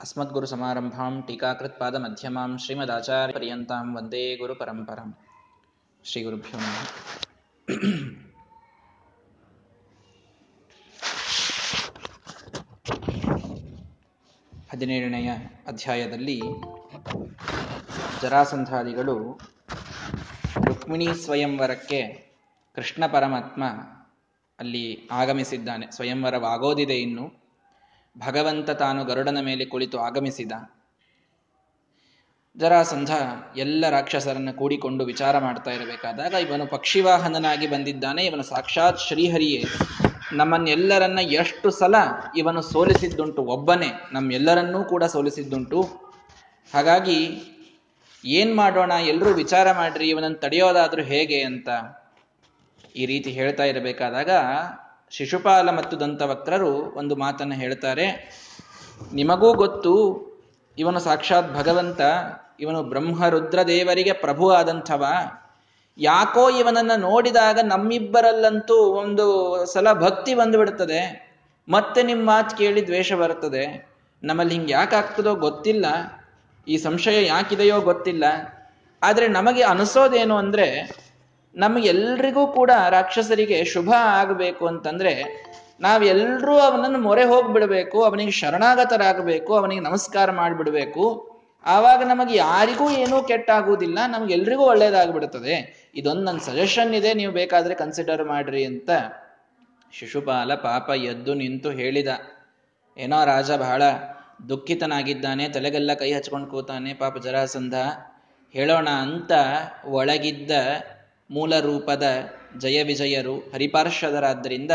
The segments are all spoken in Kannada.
अस्मद्गुरुसमारम्भां टीकाकृत्पादमध्यमां श्रीमदाचार्यपर्यन्तां वन्दे गुरुपरम्परां ಶ್ರೀಗುರುಭ್ಯೋ ನಮಃ ಹದಿನೇಳನೆಯ ಅಧ್ಯಾಯದಲ್ಲಿ ಜರಾಸಂಧಾದಿಗಳು ರುಕ್ಮಿಣಿ ಸ್ವಯಂವರಕ್ಕೆ ಕೃಷ್ಣ ಪರಮಾತ್ಮ ಅಲ್ಲಿ ಆಗಮಿಸಿದ್ದಾನೆ ಸ್ವಯಂವರವಾಗೋದಿದೆ ಇನ್ನು ಭಗವಂತ ತಾನು ಗರುಡನ ಮೇಲೆ ಕುಳಿತು ಆಗಮಿಸಿದ. ಜರಾಸಂಧ ಎಲ್ಲ ರಾಕ್ಷಸರನ್ನು ಕೂಡಿಕೊಂಡು ವಿಚಾರ ಮಾಡ್ತಾ ಇರಬೇಕಾದಾಗ ಇವನು ಪಕ್ಷಿವಾಹನನಾಗಿ ಬಂದಿದ್ದಾನೆ. ಇವನು ಸಾಕ್ಷಾತ್ ಶ್ರೀಹರಿಯೇ. ನಮ್ಮನ್ನೆಲ್ಲರನ್ನ ಎಷ್ಟು ಸಲ ಇವನು ಸೋಲಿಸಿದ್ದುಂಟು, ಒಬ್ಬನೇ. ನಮ್ಮೆಲ್ಲರನ್ನೂ ಕೂಡ ಸೋಲಿಸಿದ್ದುಂಟು. ಹಾಗಾಗಿ ಏನ್ ಮಾಡೋಣ? ಎಲ್ಲರೂ ವಿಚಾರ ಮಾಡ್ರಿ. ಇವನನ್ನು ತಡೆಯೋದಾದ್ರೂ ಹೇಗೆ ಅಂತ ಈ ರೀತಿ ಹೇಳ್ತಾ ಇರಬೇಕಾದಾಗ ಶಿಶುಪಾಲ ಮತ್ತು ದಂತವಕ್ರರು ಒಂದು ಮಾತನ್ನು ಹೇಳ್ತಾರೆ, ನಿಮಗೂ ಗೊತ್ತು, ಇವನು ಸಾಕ್ಷಾತ್ ಭಗವಂತ, ಇವನು ಬ್ರಹ್ಮರುದ್ರ ದೇವರಿಗೆ ಪ್ರಭು ಆದಂಥವ ಯಾಕೋ ಇವನನ್ನ ನೋಡಿದಾಗ ನಮ್ಮಿಬ್ಬರಲ್ಲಂತೂ ಒಂದು ಸಲ ಭಕ್ತಿ ಬಂದುಬಿಡ್ತದೆ, ಮತ್ತೆ ನಿಮ್ಮ ಮಾತು ಕೇಳಿ ದ್ವೇಷ ಬರುತ್ತದೆ. ನಮ್ಮಲ್ಲಿ ಹಿಂಗೆ ಯಾಕಾಗ್ತದೋ ಗೊತ್ತಿಲ್ಲ, ಈ ಸಂಶಯ ಯಾಕಿದೆಯೋ ಗೊತ್ತಿಲ್ಲ. ಆದರೆ ನಮಗೆ ಅನಿಸೋದೇನು ಅಂದ್ರೆ ನಮಗೆಲ್ರಿಗೂ ಕೂಡ ರಾಕ್ಷಸರಿಗೆ ಶುಭ ಆಗಬೇಕು ಅಂತಂದ್ರೆ ನಾವೆಲ್ಲರೂ ಅವನನ್ನು ಮೊರೆ ಹೋಗ್ಬಿಡ್ಬೇಕು, ಅವನಿಗೆ ಶರಣಾಗತರಾಗಬೇಕು, ಅವನಿಗೆ ನಮಸ್ಕಾರ ಮಾಡಿಬಿಡ್ಬೇಕು. ಆವಾಗ ನಮಗೆ ಯಾರಿಗೂ ಏನೂ ಕೆಟ್ಟಾಗುವುದಿಲ್ಲ, ನಮಗೆಲ್ರಿಗೂ ಒಳ್ಳೇದಾಗ್ಬಿಡುತ್ತದೆ. ಇದೊಂದು ನನ್ನ ಸಜೆಷನ್ ಇದೆ, ನೀವು ಬೇಕಾದ್ರೆ ಕನ್ಸಿಡರ್ ಮಾಡ್ರಿ ಅಂತ ಶಿಶುಪಾಲ ಪಾಪ ಎದ್ದು ನಿಂತು ಹೇಳಿದ. ಏನೋ ರಾಜ ಬಹಳ ದುಃಖಿತನಾಗಿದ್ದಾನೆ, ತಲೆಗೆಲ್ಲ ಕೈ ಹಚ್ಕೊಂಡು ಕೂತಾನೆ, ಪಾಪ ಜರಾಸಂಧ. ಹೇಳೋಣ ಅಂತ ಒಳಗಿದ್ದ ಮೂಲ ರೂಪದ ಜಯ ವಿಜಯರು ಹರಿಪಾರ್ಷದರಾದ್ದರಿಂದ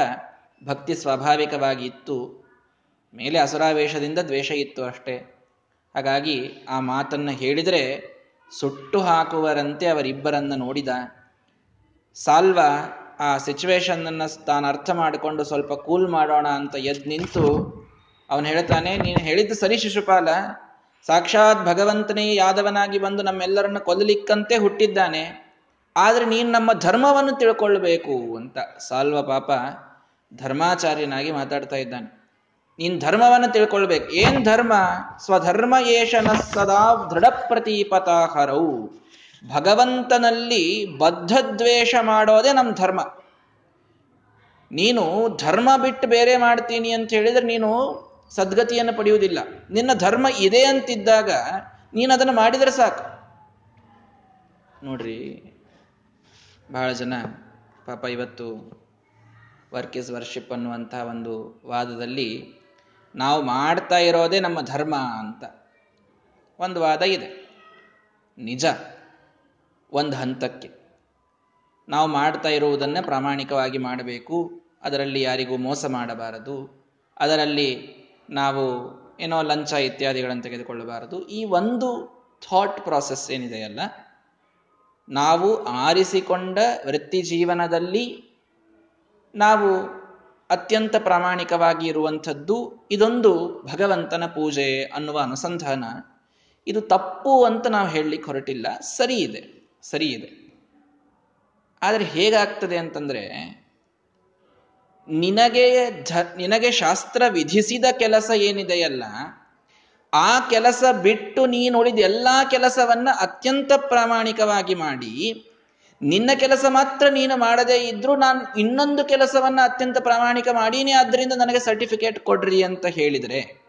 ಭಕ್ತಿ ಸ್ವಾಭಾವಿಕವಾಗಿ ಇತ್ತು. ಮೇಲೆ ಅಸುರಾವೇಶದಿಂದ ದ್ವೇಷ ಇತ್ತು ಅಷ್ಟೇ. ಹಾಗಾಗಿ ಆ ಮಾತನ್ನು ಹೇಳಿದರೆ ಸುಟ್ಟು ಹಾಕುವರಂತೆ ಅವರಿಬ್ಬರನ್ನು ನೋಡಿದ. ಸಾಲ್ವ, ಆ ಸಿಚುವೇಶನ್ನನ್ನು ತಾನು ಅರ್ಥ ಮಾಡಿಕೊಂಡು ಸ್ವಲ್ಪ ಕೂಲ್ ಮಾಡೋಣ ಅಂತ ಎದ್ದು ನಿಂತು ಅವನು ಹೇಳ್ತಾನೆ, ನೀನು ಹೇಳಿದ್ದು ಸರಿ ಶಿಶುಪಾಲ. ಸಾಕ್ಷಾತ್ ಭಗವಂತನೇ ಯಾದವನಾಗಿ ಬಂದು ನಮ್ಮೆಲ್ಲರನ್ನ ಕೊಲ್ಲಲಿಕ್ಕಂತೆ ಹುಟ್ಟಿದ್ದಾನೆ. ಆದರೆ ನೀನು ನಮ್ಮ ಧರ್ಮವನ್ನು ತಿಳ್ಕೊಳ್ಬೇಕು ಅಂತ ಸಾಲ್ವ ಪಾಪ ಧರ್ಮಾಚಾರ್ಯನಾಗಿ ಮಾತಾಡ್ತಾ ಇದ್ದಾನೆ. ನೀನು ಧರ್ಮವನ್ನು ತಿಳ್ಕೊಳ್ಬೇಕು. ಏನ್ ಧರ್ಮ? ಸ್ವಧರ್ಮ ಏಷನ ಸದಾ ದೃಢ ಭಗವಂತನಲ್ಲಿ ಭಗವಂತನಲ್ಲಿ ಬದ್ಧದ್ವೇಷ ಮಾಡೋದೇ ನಮ್ಮ ಧರ್ಮ. ನೀನು ಧರ್ಮ ಬಿಟ್ಟು ಬೇರೆ ಮಾಡ್ತೀನಿ ಅಂತ ಹೇಳಿದ್ರೆ ನೀನು ಸದ್ಗತಿಯನ್ನು ಪಡೆಯುವುದಿಲ್ಲ. ನಿನ್ನ ಧರ್ಮ ಇದೆ ಅಂತಿದ್ದಾಗ ನೀನು ಅದನ್ನು ಮಾಡಿದರೆ ಸಾಕು. ನೋಡ್ರಿ ಬಹಳ ಜನ ಪಾಪ ಇವತ್ತು ವರ್ಕ್ ಇಸ್ ವರ್ಷಿಪ್ ಅನ್ನುವಂಥ ಒಂದು ವಾದದಲ್ಲಿ ನಾವು ಮಾಡ್ತಾ ಇರೋದೇ ನಮ್ಮ ಧರ್ಮ ಅಂತ ಒಂದು ವಾದ ಇದೆ. ನಿಜ ಒಂದು ಹಂತಕ್ಕೆ. ನಾವು ಮಾಡ್ತಾ ಇರುವುದನ್ನೇ ಪ್ರಾಮಾಣಿಕವಾಗಿ ಮಾಡಬೇಕು. ಅದರಲ್ಲಿ ಯಾರಿಗೂ ಮೋಸ ಮಾಡಬಾರದು. ಅದರಲ್ಲಿ ನಾವು ಏನೋ ಲಂಚ ಇತ್ಯಾದಿಗಳನ್ನು ತೆಗೆದುಕೊಳ್ಳಬಾರದು. ಈ ಒಂದು ಥಾಟ್ ಪ್ರಾಸೆಸ್ ಏನಿದೆಯಲ್ಲ ನಾವು ಆರಿಸಿಕೊಂಡ ವೃತ್ತಿ ಜೀವನದಲ್ಲಿ ನಾವು ಅತ್ಯಂತ ಪ್ರಾಮಾಣಿಕವಾಗಿ ಇರುವಂಥದ್ದು ಇದೊಂದು ಭಗವಂತನ ಪೂಜೆ ಅನ್ನುವ ಅನುಸಂಧಾನ. ಇದು ತಪ್ಪು ಅಂತ ನಾವು ಹೇಳಲಿಕ್ಕೆ ಹೊರಟಿಲ್ಲ. ಸರಿ ಇದೆ ಸರಿ ಇದೆ. ಆದರೆ ಹೇಗಾಗ್ತದೆ ಅಂತಂದರೆ, ನಿನಗೆ ಧ ನಿನಗೆ ಶಾಸ್ತ್ರ ವಿಧಿಸಿದ ಕೆಲಸ ಏನಿದೆಯಲ್ಲ ಆ ಕೆಲಸ ಬಿಟ್ಟು ನೀನು ಉಳಿದ ಎಲ್ಲ ಕೆಲಸವನ್ನ ಅತ್ಯಂತ ಪ್ರಾಮಾಣಿಕವಾಗಿ ಮಾಡಿ, ನಿನ್ನ ಕೆಲಸ ಮಾತ್ರ ನೀನು ಮಾಡದೇ ಇದ್ರೂ ನಾನು ಇನ್ನೊಂದು ಕೆಲಸವನ್ನ ಅತ್ಯಂತ ಪ್ರಾಮಾಣಿಕ ಮಾಡೀನಿ, ಆದ್ರಿಂದ ನನಗೆ ಸರ್ಟಿಫಿಕೇಟ್ ಕೊಡ್ರಿ ಅಂತ ಹೇಳಿದರೆ,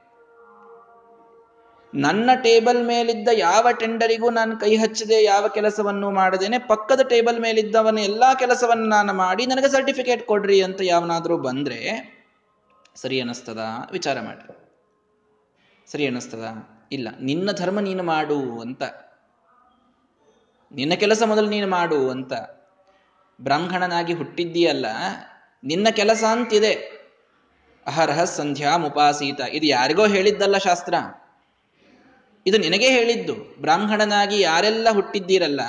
ನನ್ನ ಟೇಬಲ್ ಮೇಲಿದ್ದ ಯಾವ ಟೆಂಡರಿಗೂ ನಾನು ಕೈ ಹಚ್ಚದೆ ಯಾವ ಕೆಲಸವನ್ನು ಮಾಡದೇನೆ, ಪಕ್ಕದ ಟೇಬಲ್ ಮೇಲಿದ್ದವನ ಎಲ್ಲಾ ಕೆಲಸವನ್ನು ನಾನು ಮಾಡಿ ನನಗೆ ಸರ್ಟಿಫಿಕೇಟ್ ಕೊಡ್ರಿ ಅಂತ ಯಾವನಾದರೂ ಬಂದ್ರೆ ಸರಿ ಅನ್ನಿಸ್ತದ? ವಿಚಾರ ಮಾಡಿ. ಸರಿ ಅನ್ನಿಸ್ತದ? ಇಲ್ಲ. ನಿನ್ನ ಧರ್ಮ ನೀನು ಮಾಡು ಅಂತ. ನಿನ್ನ ಕೆಲಸ ಮೊದಲು ನೀನು ಮಾಡು ಅಂತ. ಬ್ರಾಹ್ಮಣನಾಗಿ ಹುಟ್ಟಿದ್ದೀಯಲ್ಲ, ನಿನ್ನ ಕೆಲಸ ಅಂತಿದೆ. ಅಹರಹ ಸಂಧ್ಯಾ ಮುಪಾಸೀತ. ಇದು ಯಾರಿಗೋ ಹೇಳಿದ್ದಲ್ಲ ಶಾಸ್ತ್ರ. ಇದು ನಿನಗೆ ಹೇಳಿದ್ದು. ಬ್ರಾಹ್ಮಣನಾಗಿ ಯಾರೆಲ್ಲ ಹುಟ್ಟಿದ್ದೀರಲ್ಲ,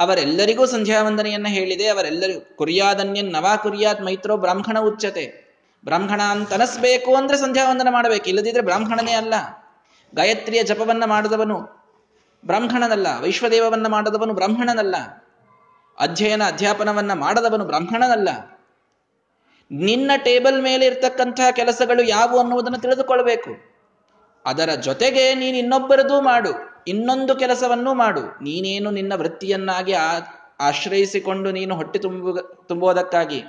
ಅವರೆಲ್ಲರಿಗೂ ಸಂಧ್ಯಾ ವಂದನೆಯನ್ನ ಹೇಳಿದೆ. ಅವರೆಲ್ಲರಿಗೂ ಕುರಿಯಾದನ್ಯನ್ ನವಾ ಕುರಿಯಾತ್ ಮೈತ್ರೋ ಬ್ರಾಹ್ಮಣ ಉಚ್ಚತೆ. ಬ್ರಾಹ್ಮಣ ಅಂತ ಅನಿಸ್ಬೇಕು ಅಂದ್ರೆ ಸಂಧ್ಯಾ ವಂದನ ಮಾಡಬೇಕು. ಇಲ್ಲದಿದ್ರೆ ಬ್ರಾಹ್ಮಣನೇ ಅಲ್ಲ. ಗಾಯತ್ರಿಯ ಜಪವನ್ನ ಮಾಡಿದವನು ಬ್ರಾಹ್ಮಣನಲ್ಲ. ವೈಶ್ವದೇವವನ್ನ ಮಾಡದವನು ಬ್ರಾಹ್ಮಣನಲ್ಲ. ಅಧ್ಯಯನ, ಅಧ್ಯಾಪನವನ್ನ ಮಾಡದವನು ಬ್ರಾಹ್ಮಣನಲ್ಲ. ನಿನ್ನ ಟೇಬಲ್ ಮೇಲೆ ಇರ್ತಕ್ಕಂತಹ ಕೆಲಸಗಳು ಯಾವುವು ಅನ್ನುವುದನ್ನು ತಿಳಿದುಕೊಳ್ಬೇಕು. ಅದರ ಜೊತೆಗೆ ನೀನು ಇನ್ನೊಬ್ಬರದೂ ಮಾಡು. ಇನ್ನೊಂದು ಕೆಲಸವನ್ನು ಮಾಡು. ನೀನೇನು ನಿನ್ನ ವೃತ್ತಿಯನ್ನಾಗಿ ಆಶ್ರಯಿಸಿಕೊಂಡು ನೀನು ಹೊಟ್ಟೆ ತುಂಬ ತುಂಬುವುದಕ್ಕಾಗಿ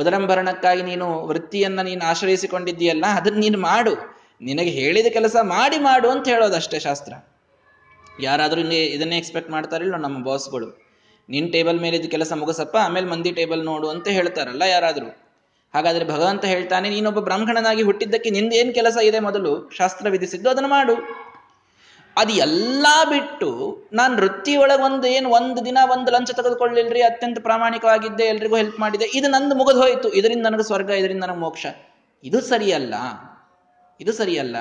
ಉದರಂಭರಣಕ್ಕಾಗಿ ನೀನು ವೃತ್ತಿಯನ್ನ ನೀನು ಆಶ್ರಯಿಸಿಕೊಂಡಿದ್ದೀಯಲ್ಲ ಅದನ್ನ ನೀನು ಮಾಡು. ನಿನಗೆ ಹೇಳಿದ ಕೆಲಸ ಮಾಡಿ ಮಾಡು ಅಂತ ಹೇಳೋದಷ್ಟೇ ಶಾಸ್ತ್ರ. ಯಾರಾದರೂ ಇದನ್ನೇ ಎಕ್ಸ್ಪೆಕ್ಟ್ ಮಾಡ್ತಾರಿಲ್ಲ ನಮ್ಮ ಬಾಸ್ಗಳು ನಿನ್ ಟೇಬಲ್ ಮೇಲೆ ಇದು ಕೆಲಸ ಮುಗಿಸಪ್ಪ, ಆಮೇಲೆ ಮಂದಿ ಟೇಬಲ್ ನೋಡು ಅಂತ ಹೇಳ್ತಾರಲ್ಲ ಯಾರಾದರೂ. ಹಾಗಾದ್ರೆ ಭಗವಂತ ಹೇಳ್ತಾನೆ, ನೀನೊಬ್ಬ ಬ್ರಾಹ್ಮಣನಾಗಿ ಹುಟ್ಟಿದ್ದಕ್ಕೆ ನಿಂದೇನ್ ಕೆಲಸ ಇದೆ ಮೊದಲು? ಶಾಸ್ತ್ರ ವಿಧಿಸಿದ್ದು ಅದನ್ನು ಮಾಡು. ಅದು ಎಲ್ಲ ಬಿಟ್ಟು ನಾನು ವೃತ್ತಿ ಒಳಗೆ ಒಂದು ಏನು ಒಂದು ದಿನ ಒಂದು ಲಂಚ ತೆಗೆದುಕೊಳ್ಳಿಲ್ರಿ, ಅತ್ಯಂತ ಪ್ರಾಮಾಣಿಕವಾಗಿದ್ದೆ, ಎಲ್ರಿಗೂ ಹೆಲ್ಪ್ ಮಾಡಿದೆ, ಇದು ನಂದು ಮುಗಿದು ಹೋಯಿತು. ಇದರಿಂದ ನನಗೆ ಸ್ವರ್ಗ, ಇದರಿಂದ ನನಗೆ ಮೋಕ್ಷ. ಇದು ಸರಿಯಲ್ಲ. ಇದು ಸರಿಯಲ್ಲ.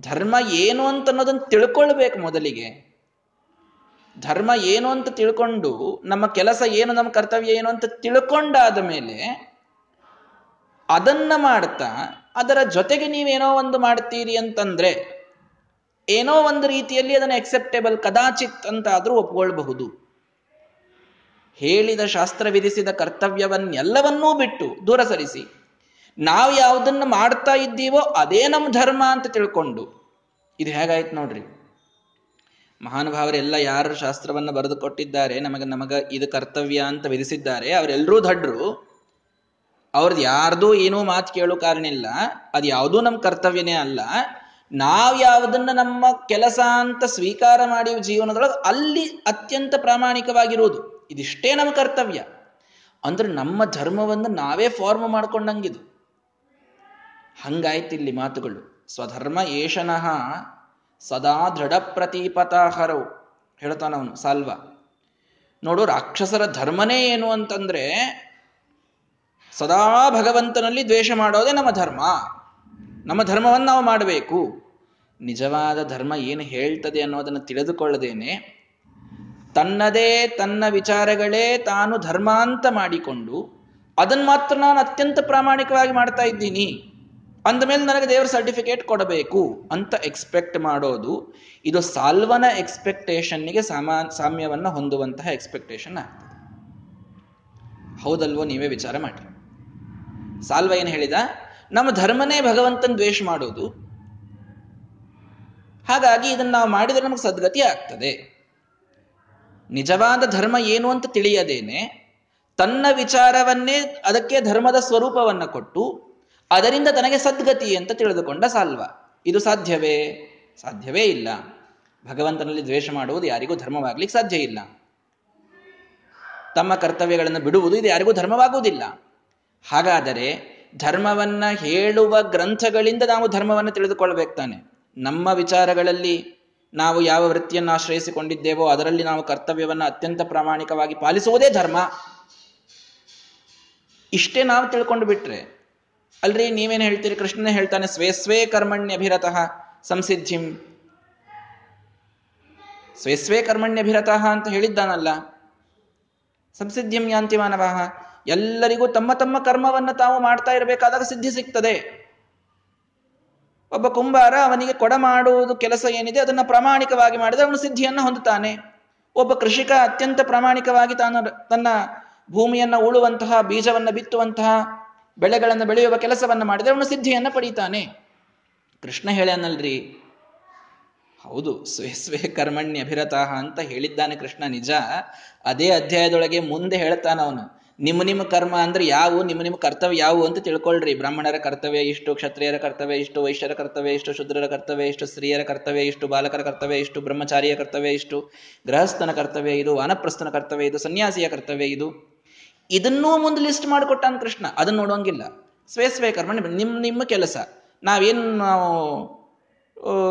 ಧರ್ಮ ಏನು ಅಂತ ಅನ್ನೋದನ್ನು ತಿಳ್ಕೊಳ್ಬೇಕು ಮೊದಲಿಗೆ. ಧರ್ಮ ಏನು ಅಂತ ತಿಳ್ಕೊಂಡು, ನಮ್ಮ ಕೆಲಸ ಏನು, ನಮ್ಮ ಕರ್ತವ್ಯ ಏನು ಅಂತ ತಿಳ್ಕೊಂಡಾದ ಮೇಲೆ ಅದನ್ನ ಮಾಡ್ತಾ, ಅದರ ಜೊತೆಗೆ ನೀವೇನೋ ಒಂದು ಮಾಡ್ತೀರಿ ಅಂತಂದ್ರೆ ಏನೋ ಒಂದು ರೀತಿಯಲ್ಲಿ ಅದನ್ನು ಎಕ್ಸೆಪ್ಟೇಬಲ್ ಕದಾಚಿತ್ ಅಂತಾದರೂ ಒಪ್ಕೊಳ್ಬಹುದು. ಹೇಳಿದ ಶಾಸ್ತ್ರ ವಿಧಿಸಿದ ಕರ್ತವ್ಯವನ್ನೆಲ್ಲವನ್ನೂ ಬಿಟ್ಟು ದೂರ ಸರಿಸಿ. ನಾವು ಯಾವುದನ್ನು ಮಾಡ್ತಾ ಇದ್ದೀವೋ ಅದೇ ನಮ್ಮ ಧರ್ಮ ಅಂತ ತಿಳ್ಕೊಂಡು. ಇದು ಹೇಗಾಯ್ತು ನೋಡ್ರಿ? ಮಹಾನುಭಾವರೆಲ್ಲ ಯಾರು ಶಾಸ್ತ್ರವನ್ನು ಬರೆದು ಕೊಟ್ಟಿದ್ದಾರೆ ನಮಗೆ ನಮಗ ಇದು ಕರ್ತವ್ಯ ಅಂತ ವಿಧಿಸಿದ್ದಾರೆ, ಅವರೆಲ್ಲರೂ ದಡ್ರು. ಅವ್ರದ್ದು ಯಾರ್ದು ಏನೂ ಮಾತು ಕೇಳೋ ಕಾರಣ ಇಲ್ಲ. ಅದು ಯಾವುದೂ ನಮ್ಮ ಕರ್ತವ್ಯನೇ ಅಲ್ಲ. ನಾವು ಯಾವುದನ್ನು ನಮ್ಮ ಕೆಲಸ ಅಂತ ಸ್ವೀಕಾರ ಮಾಡಿ ಜೀವನದೊಳಗೆ ಅಲ್ಲಿ ಅತ್ಯಂತ ಪ್ರಾಮಾಣಿಕವಾಗಿರುವುದು ಇದಿಷ್ಟೇ ನಮ್ಮ ಕರ್ತವ್ಯ. ಅಂದ್ರೆ ನಮ್ಮ ಧರ್ಮವನ್ನು ನಾವೇ ಫಾರ್ಮ್ ಮಾಡ್ಕೊಂಡಂಗಿದು ಹಂಗಾಯ್ತು ಇಲ್ಲಿ ಮಾತುಗಳು. ಸ್ವಧರ್ಮ ಏಷನಃ ಸದಾ ದೃಢ ಪ್ರತಿಪತಾಹರವು ಹೇಳ್ತಾನವನು ಸಾಲ್ವ. ನೋಡು, ರಾಕ್ಷಸರ ಧರ್ಮನೇ ಏನು ಅಂತಂದ್ರೆ ಸದಾ ಭಗವಂತನಲ್ಲಿ ದ್ವೇಷ ಮಾಡೋದೇ ನಮ್ಮ ಧರ್ಮ. ನಮ್ಮ ಧರ್ಮವನ್ನು ನಾವು ಮಾಡಬೇಕು. ನಿಜವಾದ ಧರ್ಮ ಏನು ಹೇಳ್ತದೆ ಅನ್ನೋದನ್ನು ತಿಳಿದುಕೊಳ್ಳದೇನೆ. ತನ್ನದೇ ತನ್ನ ವಿಚಾರಗಳೇ ತಾನು ಧರ್ಮಾಂತ ಮಾಡಿಕೊಂಡು ಅದನ್ನು ಮಾತ್ರ ನಾನು ಅತ್ಯಂತ ಪ್ರಾಮಾಣಿಕವಾಗಿ ಮಾಡ್ತಾ ಇದ್ದೀನಿ. ಅಂದಮೇಲೆ ನನಗೆ ದೇವರ ಸರ್ಟಿಫಿಕೇಟ್ ಕೊಡಬೇಕು ಅಂತ ಎಕ್ಸ್ಪೆಕ್ಟ್ ಮಾಡೋದು ಇದು ಸಾಲ್ವನ ಎಕ್ಸ್ಪೆಕ್ಟೇಷನ್ನಿಗೆ ಸಾಮಾನ್ ಸಾಮ್ಯವನ್ನು ಹೊಂದುವಂತಹ ಎಕ್ಸ್ಪೆಕ್ಟೇಷನ್ ಆಗ್ತದೆ. ಹೌದಲ್ವೋ, ನೀವೇ ವಿಚಾರ ಮಾಡಿ. ಸಾಲ್ವ ಏನು ಹೇಳಿದ? ನಮ್ಮ ಧರ್ಮನೇ ಭಗವಂತನ ದ್ವೇಷ ಮಾಡೋದು. ಹಾಗಾಗಿ ಇದನ್ನು ನಾವು ಮಾಡಿದರೆ ನಮಗೆ ಸದ್ಗತಿ ಆಗ್ತದೆ. ನಿಜವಾದ ಧರ್ಮ ಏನು ಅಂತ ತಿಳಿಯದೇನೆ, ತನ್ನ ವಿಚಾರವನ್ನೇ ಅದಕ್ಕೆ ಧರ್ಮದ ಸ್ವರೂಪವನ್ನು ಕೊಟ್ಟು, ಅದರಿಂದ ತನಗೆ ಸದ್ಗತಿ ಅಂತ ತಿಳಿದುಕೊಂಡ ಸಾಲ್ವ. ಇದು ಸಾಧ್ಯವೇ? ಸಾಧ್ಯವೇ ಇಲ್ಲ. ಭಗವಂತನಲ್ಲಿ ದ್ವೇಷ ಮಾಡುವುದು ಯಾರಿಗೂ ಧರ್ಮವಾಗ್ಲಿಕ್ಕೆ ಸಾಧ್ಯ ಇಲ್ಲ. ತಮ್ಮ ಕರ್ತವ್ಯಗಳನ್ನು ಬಿಡುವುದು ಇದು ಯಾರಿಗೂ ಧರ್ಮವಾಗುವುದಿಲ್ಲ. ಹಾಗಾದರೆ ಧರ್ಮವನ್ನ ಹೇಳುವ ಗ್ರಂಥಗಳಿಂದ ನಾವು ಧರ್ಮವನ್ನು ತಿಳಿದುಕೊಳ್ಬೇಕು ತಾನೆ. ನಮ್ಮ ವಿಚಾರಗಳಲ್ಲಿ ನಾವು ಯಾವ ವೃತ್ತಿಯನ್ನು ಆಶ್ರಯಿಸಿಕೊಂಡಿದ್ದೇವೋ ಅದರಲ್ಲಿ ನಾವು ಕರ್ತವ್ಯವನ್ನು ಅತ್ಯಂತ ಪ್ರಾಮಾಣಿಕವಾಗಿ ಪಾಲಿಸುವುದೇ ಧರ್ಮ. ಇಷ್ಟೇ ನಾವು ತಿಳ್ಕೊಂಡು ಬಿಟ್ರೆ, ಅಲ್ರಿ ನೀವೇನು ಹೇಳ್ತೀರಿ? ಕೃಷ್ಣನೇ ಹೇಳ್ತಾನೆ, ಸ್ವೇ ಸ್ವೇ ಕರ್ಮಣ್ಯಭಿರತಃ ಸಂಸಿದ್ಧಿಂ. ಸ್ವೇ ಸ್ವೇ ಕರ್ಮಣ್ಯಭಿರತಃ ಅಂತ ಹೇಳಿದ್ದಾನಲ್ಲ. ಸಂಸಿದ್ಧಿಂ ಯಾಂತಿ ಮಾನವ ಎಲ್ಲರಿಗೂ ತಮ್ಮ ತಮ್ಮ ಕರ್ಮವನ್ನು ತಾವು ಮಾಡ್ತಾ ಇರಬೇಕಾದಾಗ ಸಿದ್ಧಿ ಸಿಗ್ತದೆ. ಒಬ್ಬ ಕುಂಬಾರ ಅವನಿಗೆ ಕೊಡ ಮಾಡುವುದು ಕೆಲಸ ಏನಿದೆ ಅದನ್ನು ಪ್ರಾಮಾಣಿಕವಾಗಿ ಮಾಡಿದರೆ ಅವನು ಸಿದ್ಧಿಯನ್ನು ಹೊಂದುತ್ತಾನೆ. ಒಬ್ಬ ಕೃಷಿಕ ಅತ್ಯಂತ ಪ್ರಾಮಾಣಿಕವಾಗಿ ತಾನು ತನ್ನ ಭೂಮಿಯನ್ನು ಉಳುವಂತಹ, ಬೀಜವನ್ನು ಬಿತ್ತುವಂತಹ, ಬೆಳೆಗಳನ್ನು ಬೆಳೆಯುವ ಕೆಲಸವನ್ನು ಮಾಡಿದರೆ ಅವನು ಸಿದ್ಧಿಯನ್ನು ಪಡೀತಾನೆ. ಕೃಷ್ಣ ಹೇಳ್ಯಾನಲ್ರಿ, ಹೌದು, ಸ್ವೇ ಸ್ವೇ ಕರ್ಮಣ್ಯ ಅಭಿರತಃ ಅಂತ ಹೇಳಿದ್ದಾನೆ ಕೃಷ್ಣ ನಿಜ. ಅದೇ ಅಧ್ಯಾಯದೊಳಗೆ ಮುಂದೆ ಹೇಳ್ತಾನ ಅವನು. ನಿಮ್ಮ ನಿಮ್ಮ ಕರ್ಮ ಅಂದ್ರೆ ಯಾವು, ನಿಮ್ಮ ನಿಮ್ಮ ಕರ್ತವ್ಯ ಯಾವು ಅಂತ ತಿಳ್ಕೊಳ್ರಿ. ಬ್ರಾಹ್ಮಣರ ಕರ್ತವ್ಯ ಇಷ್ಟು, ಕ್ಷತ್ರಿಯರ ಕರ್ತವ್ಯ ಇಷ್ಟು, ವೈಶ್ಯರ ಕರ್ತವ್ಯ ಇಷ್ಟು, ಶುದ್ರರ ಕರ್ತವ್ಯ ಇಷ್ಟು, ಸ್ತ್ರೀಯರ ಕರ್ತವ್ಯ ಇಷ್ಟು, ಬಾಲಕರ ಕರ್ತವ್ಯ ಇಷ್ಟು, ಬ್ರಹ್ಮಚಾರಿಯ ಕರ್ತವ್ಯ ಇಷ್ಟು, ಗೃಹಸ್ಥನ ಕರ್ತವ್ಯ ಇದು, ವಾನಪ್ರಸ್ಥನ ಕರ್ತವ್ಯ ಇದು, ಸನ್ಯಾಸಿಯ ಕರ್ತವ್ಯ ಇದು. ಇದನ್ನೂ ಮುಂದೆ ಲಿಸ್ಟ್ ಮಾಡಿಕೊಟ್ಟಾನ ಕೃಷ್ಣ. ಅದನ್ನ ನೋಡೋಂಗಿಲ್ಲ ಸ್ವೇ ಸ್ವೇ ಕರ್ಮ, ನಿಮ್ಮ ನಿಮ್ಮ ಕೆಲಸ. ನಾವೇನು ನಾವು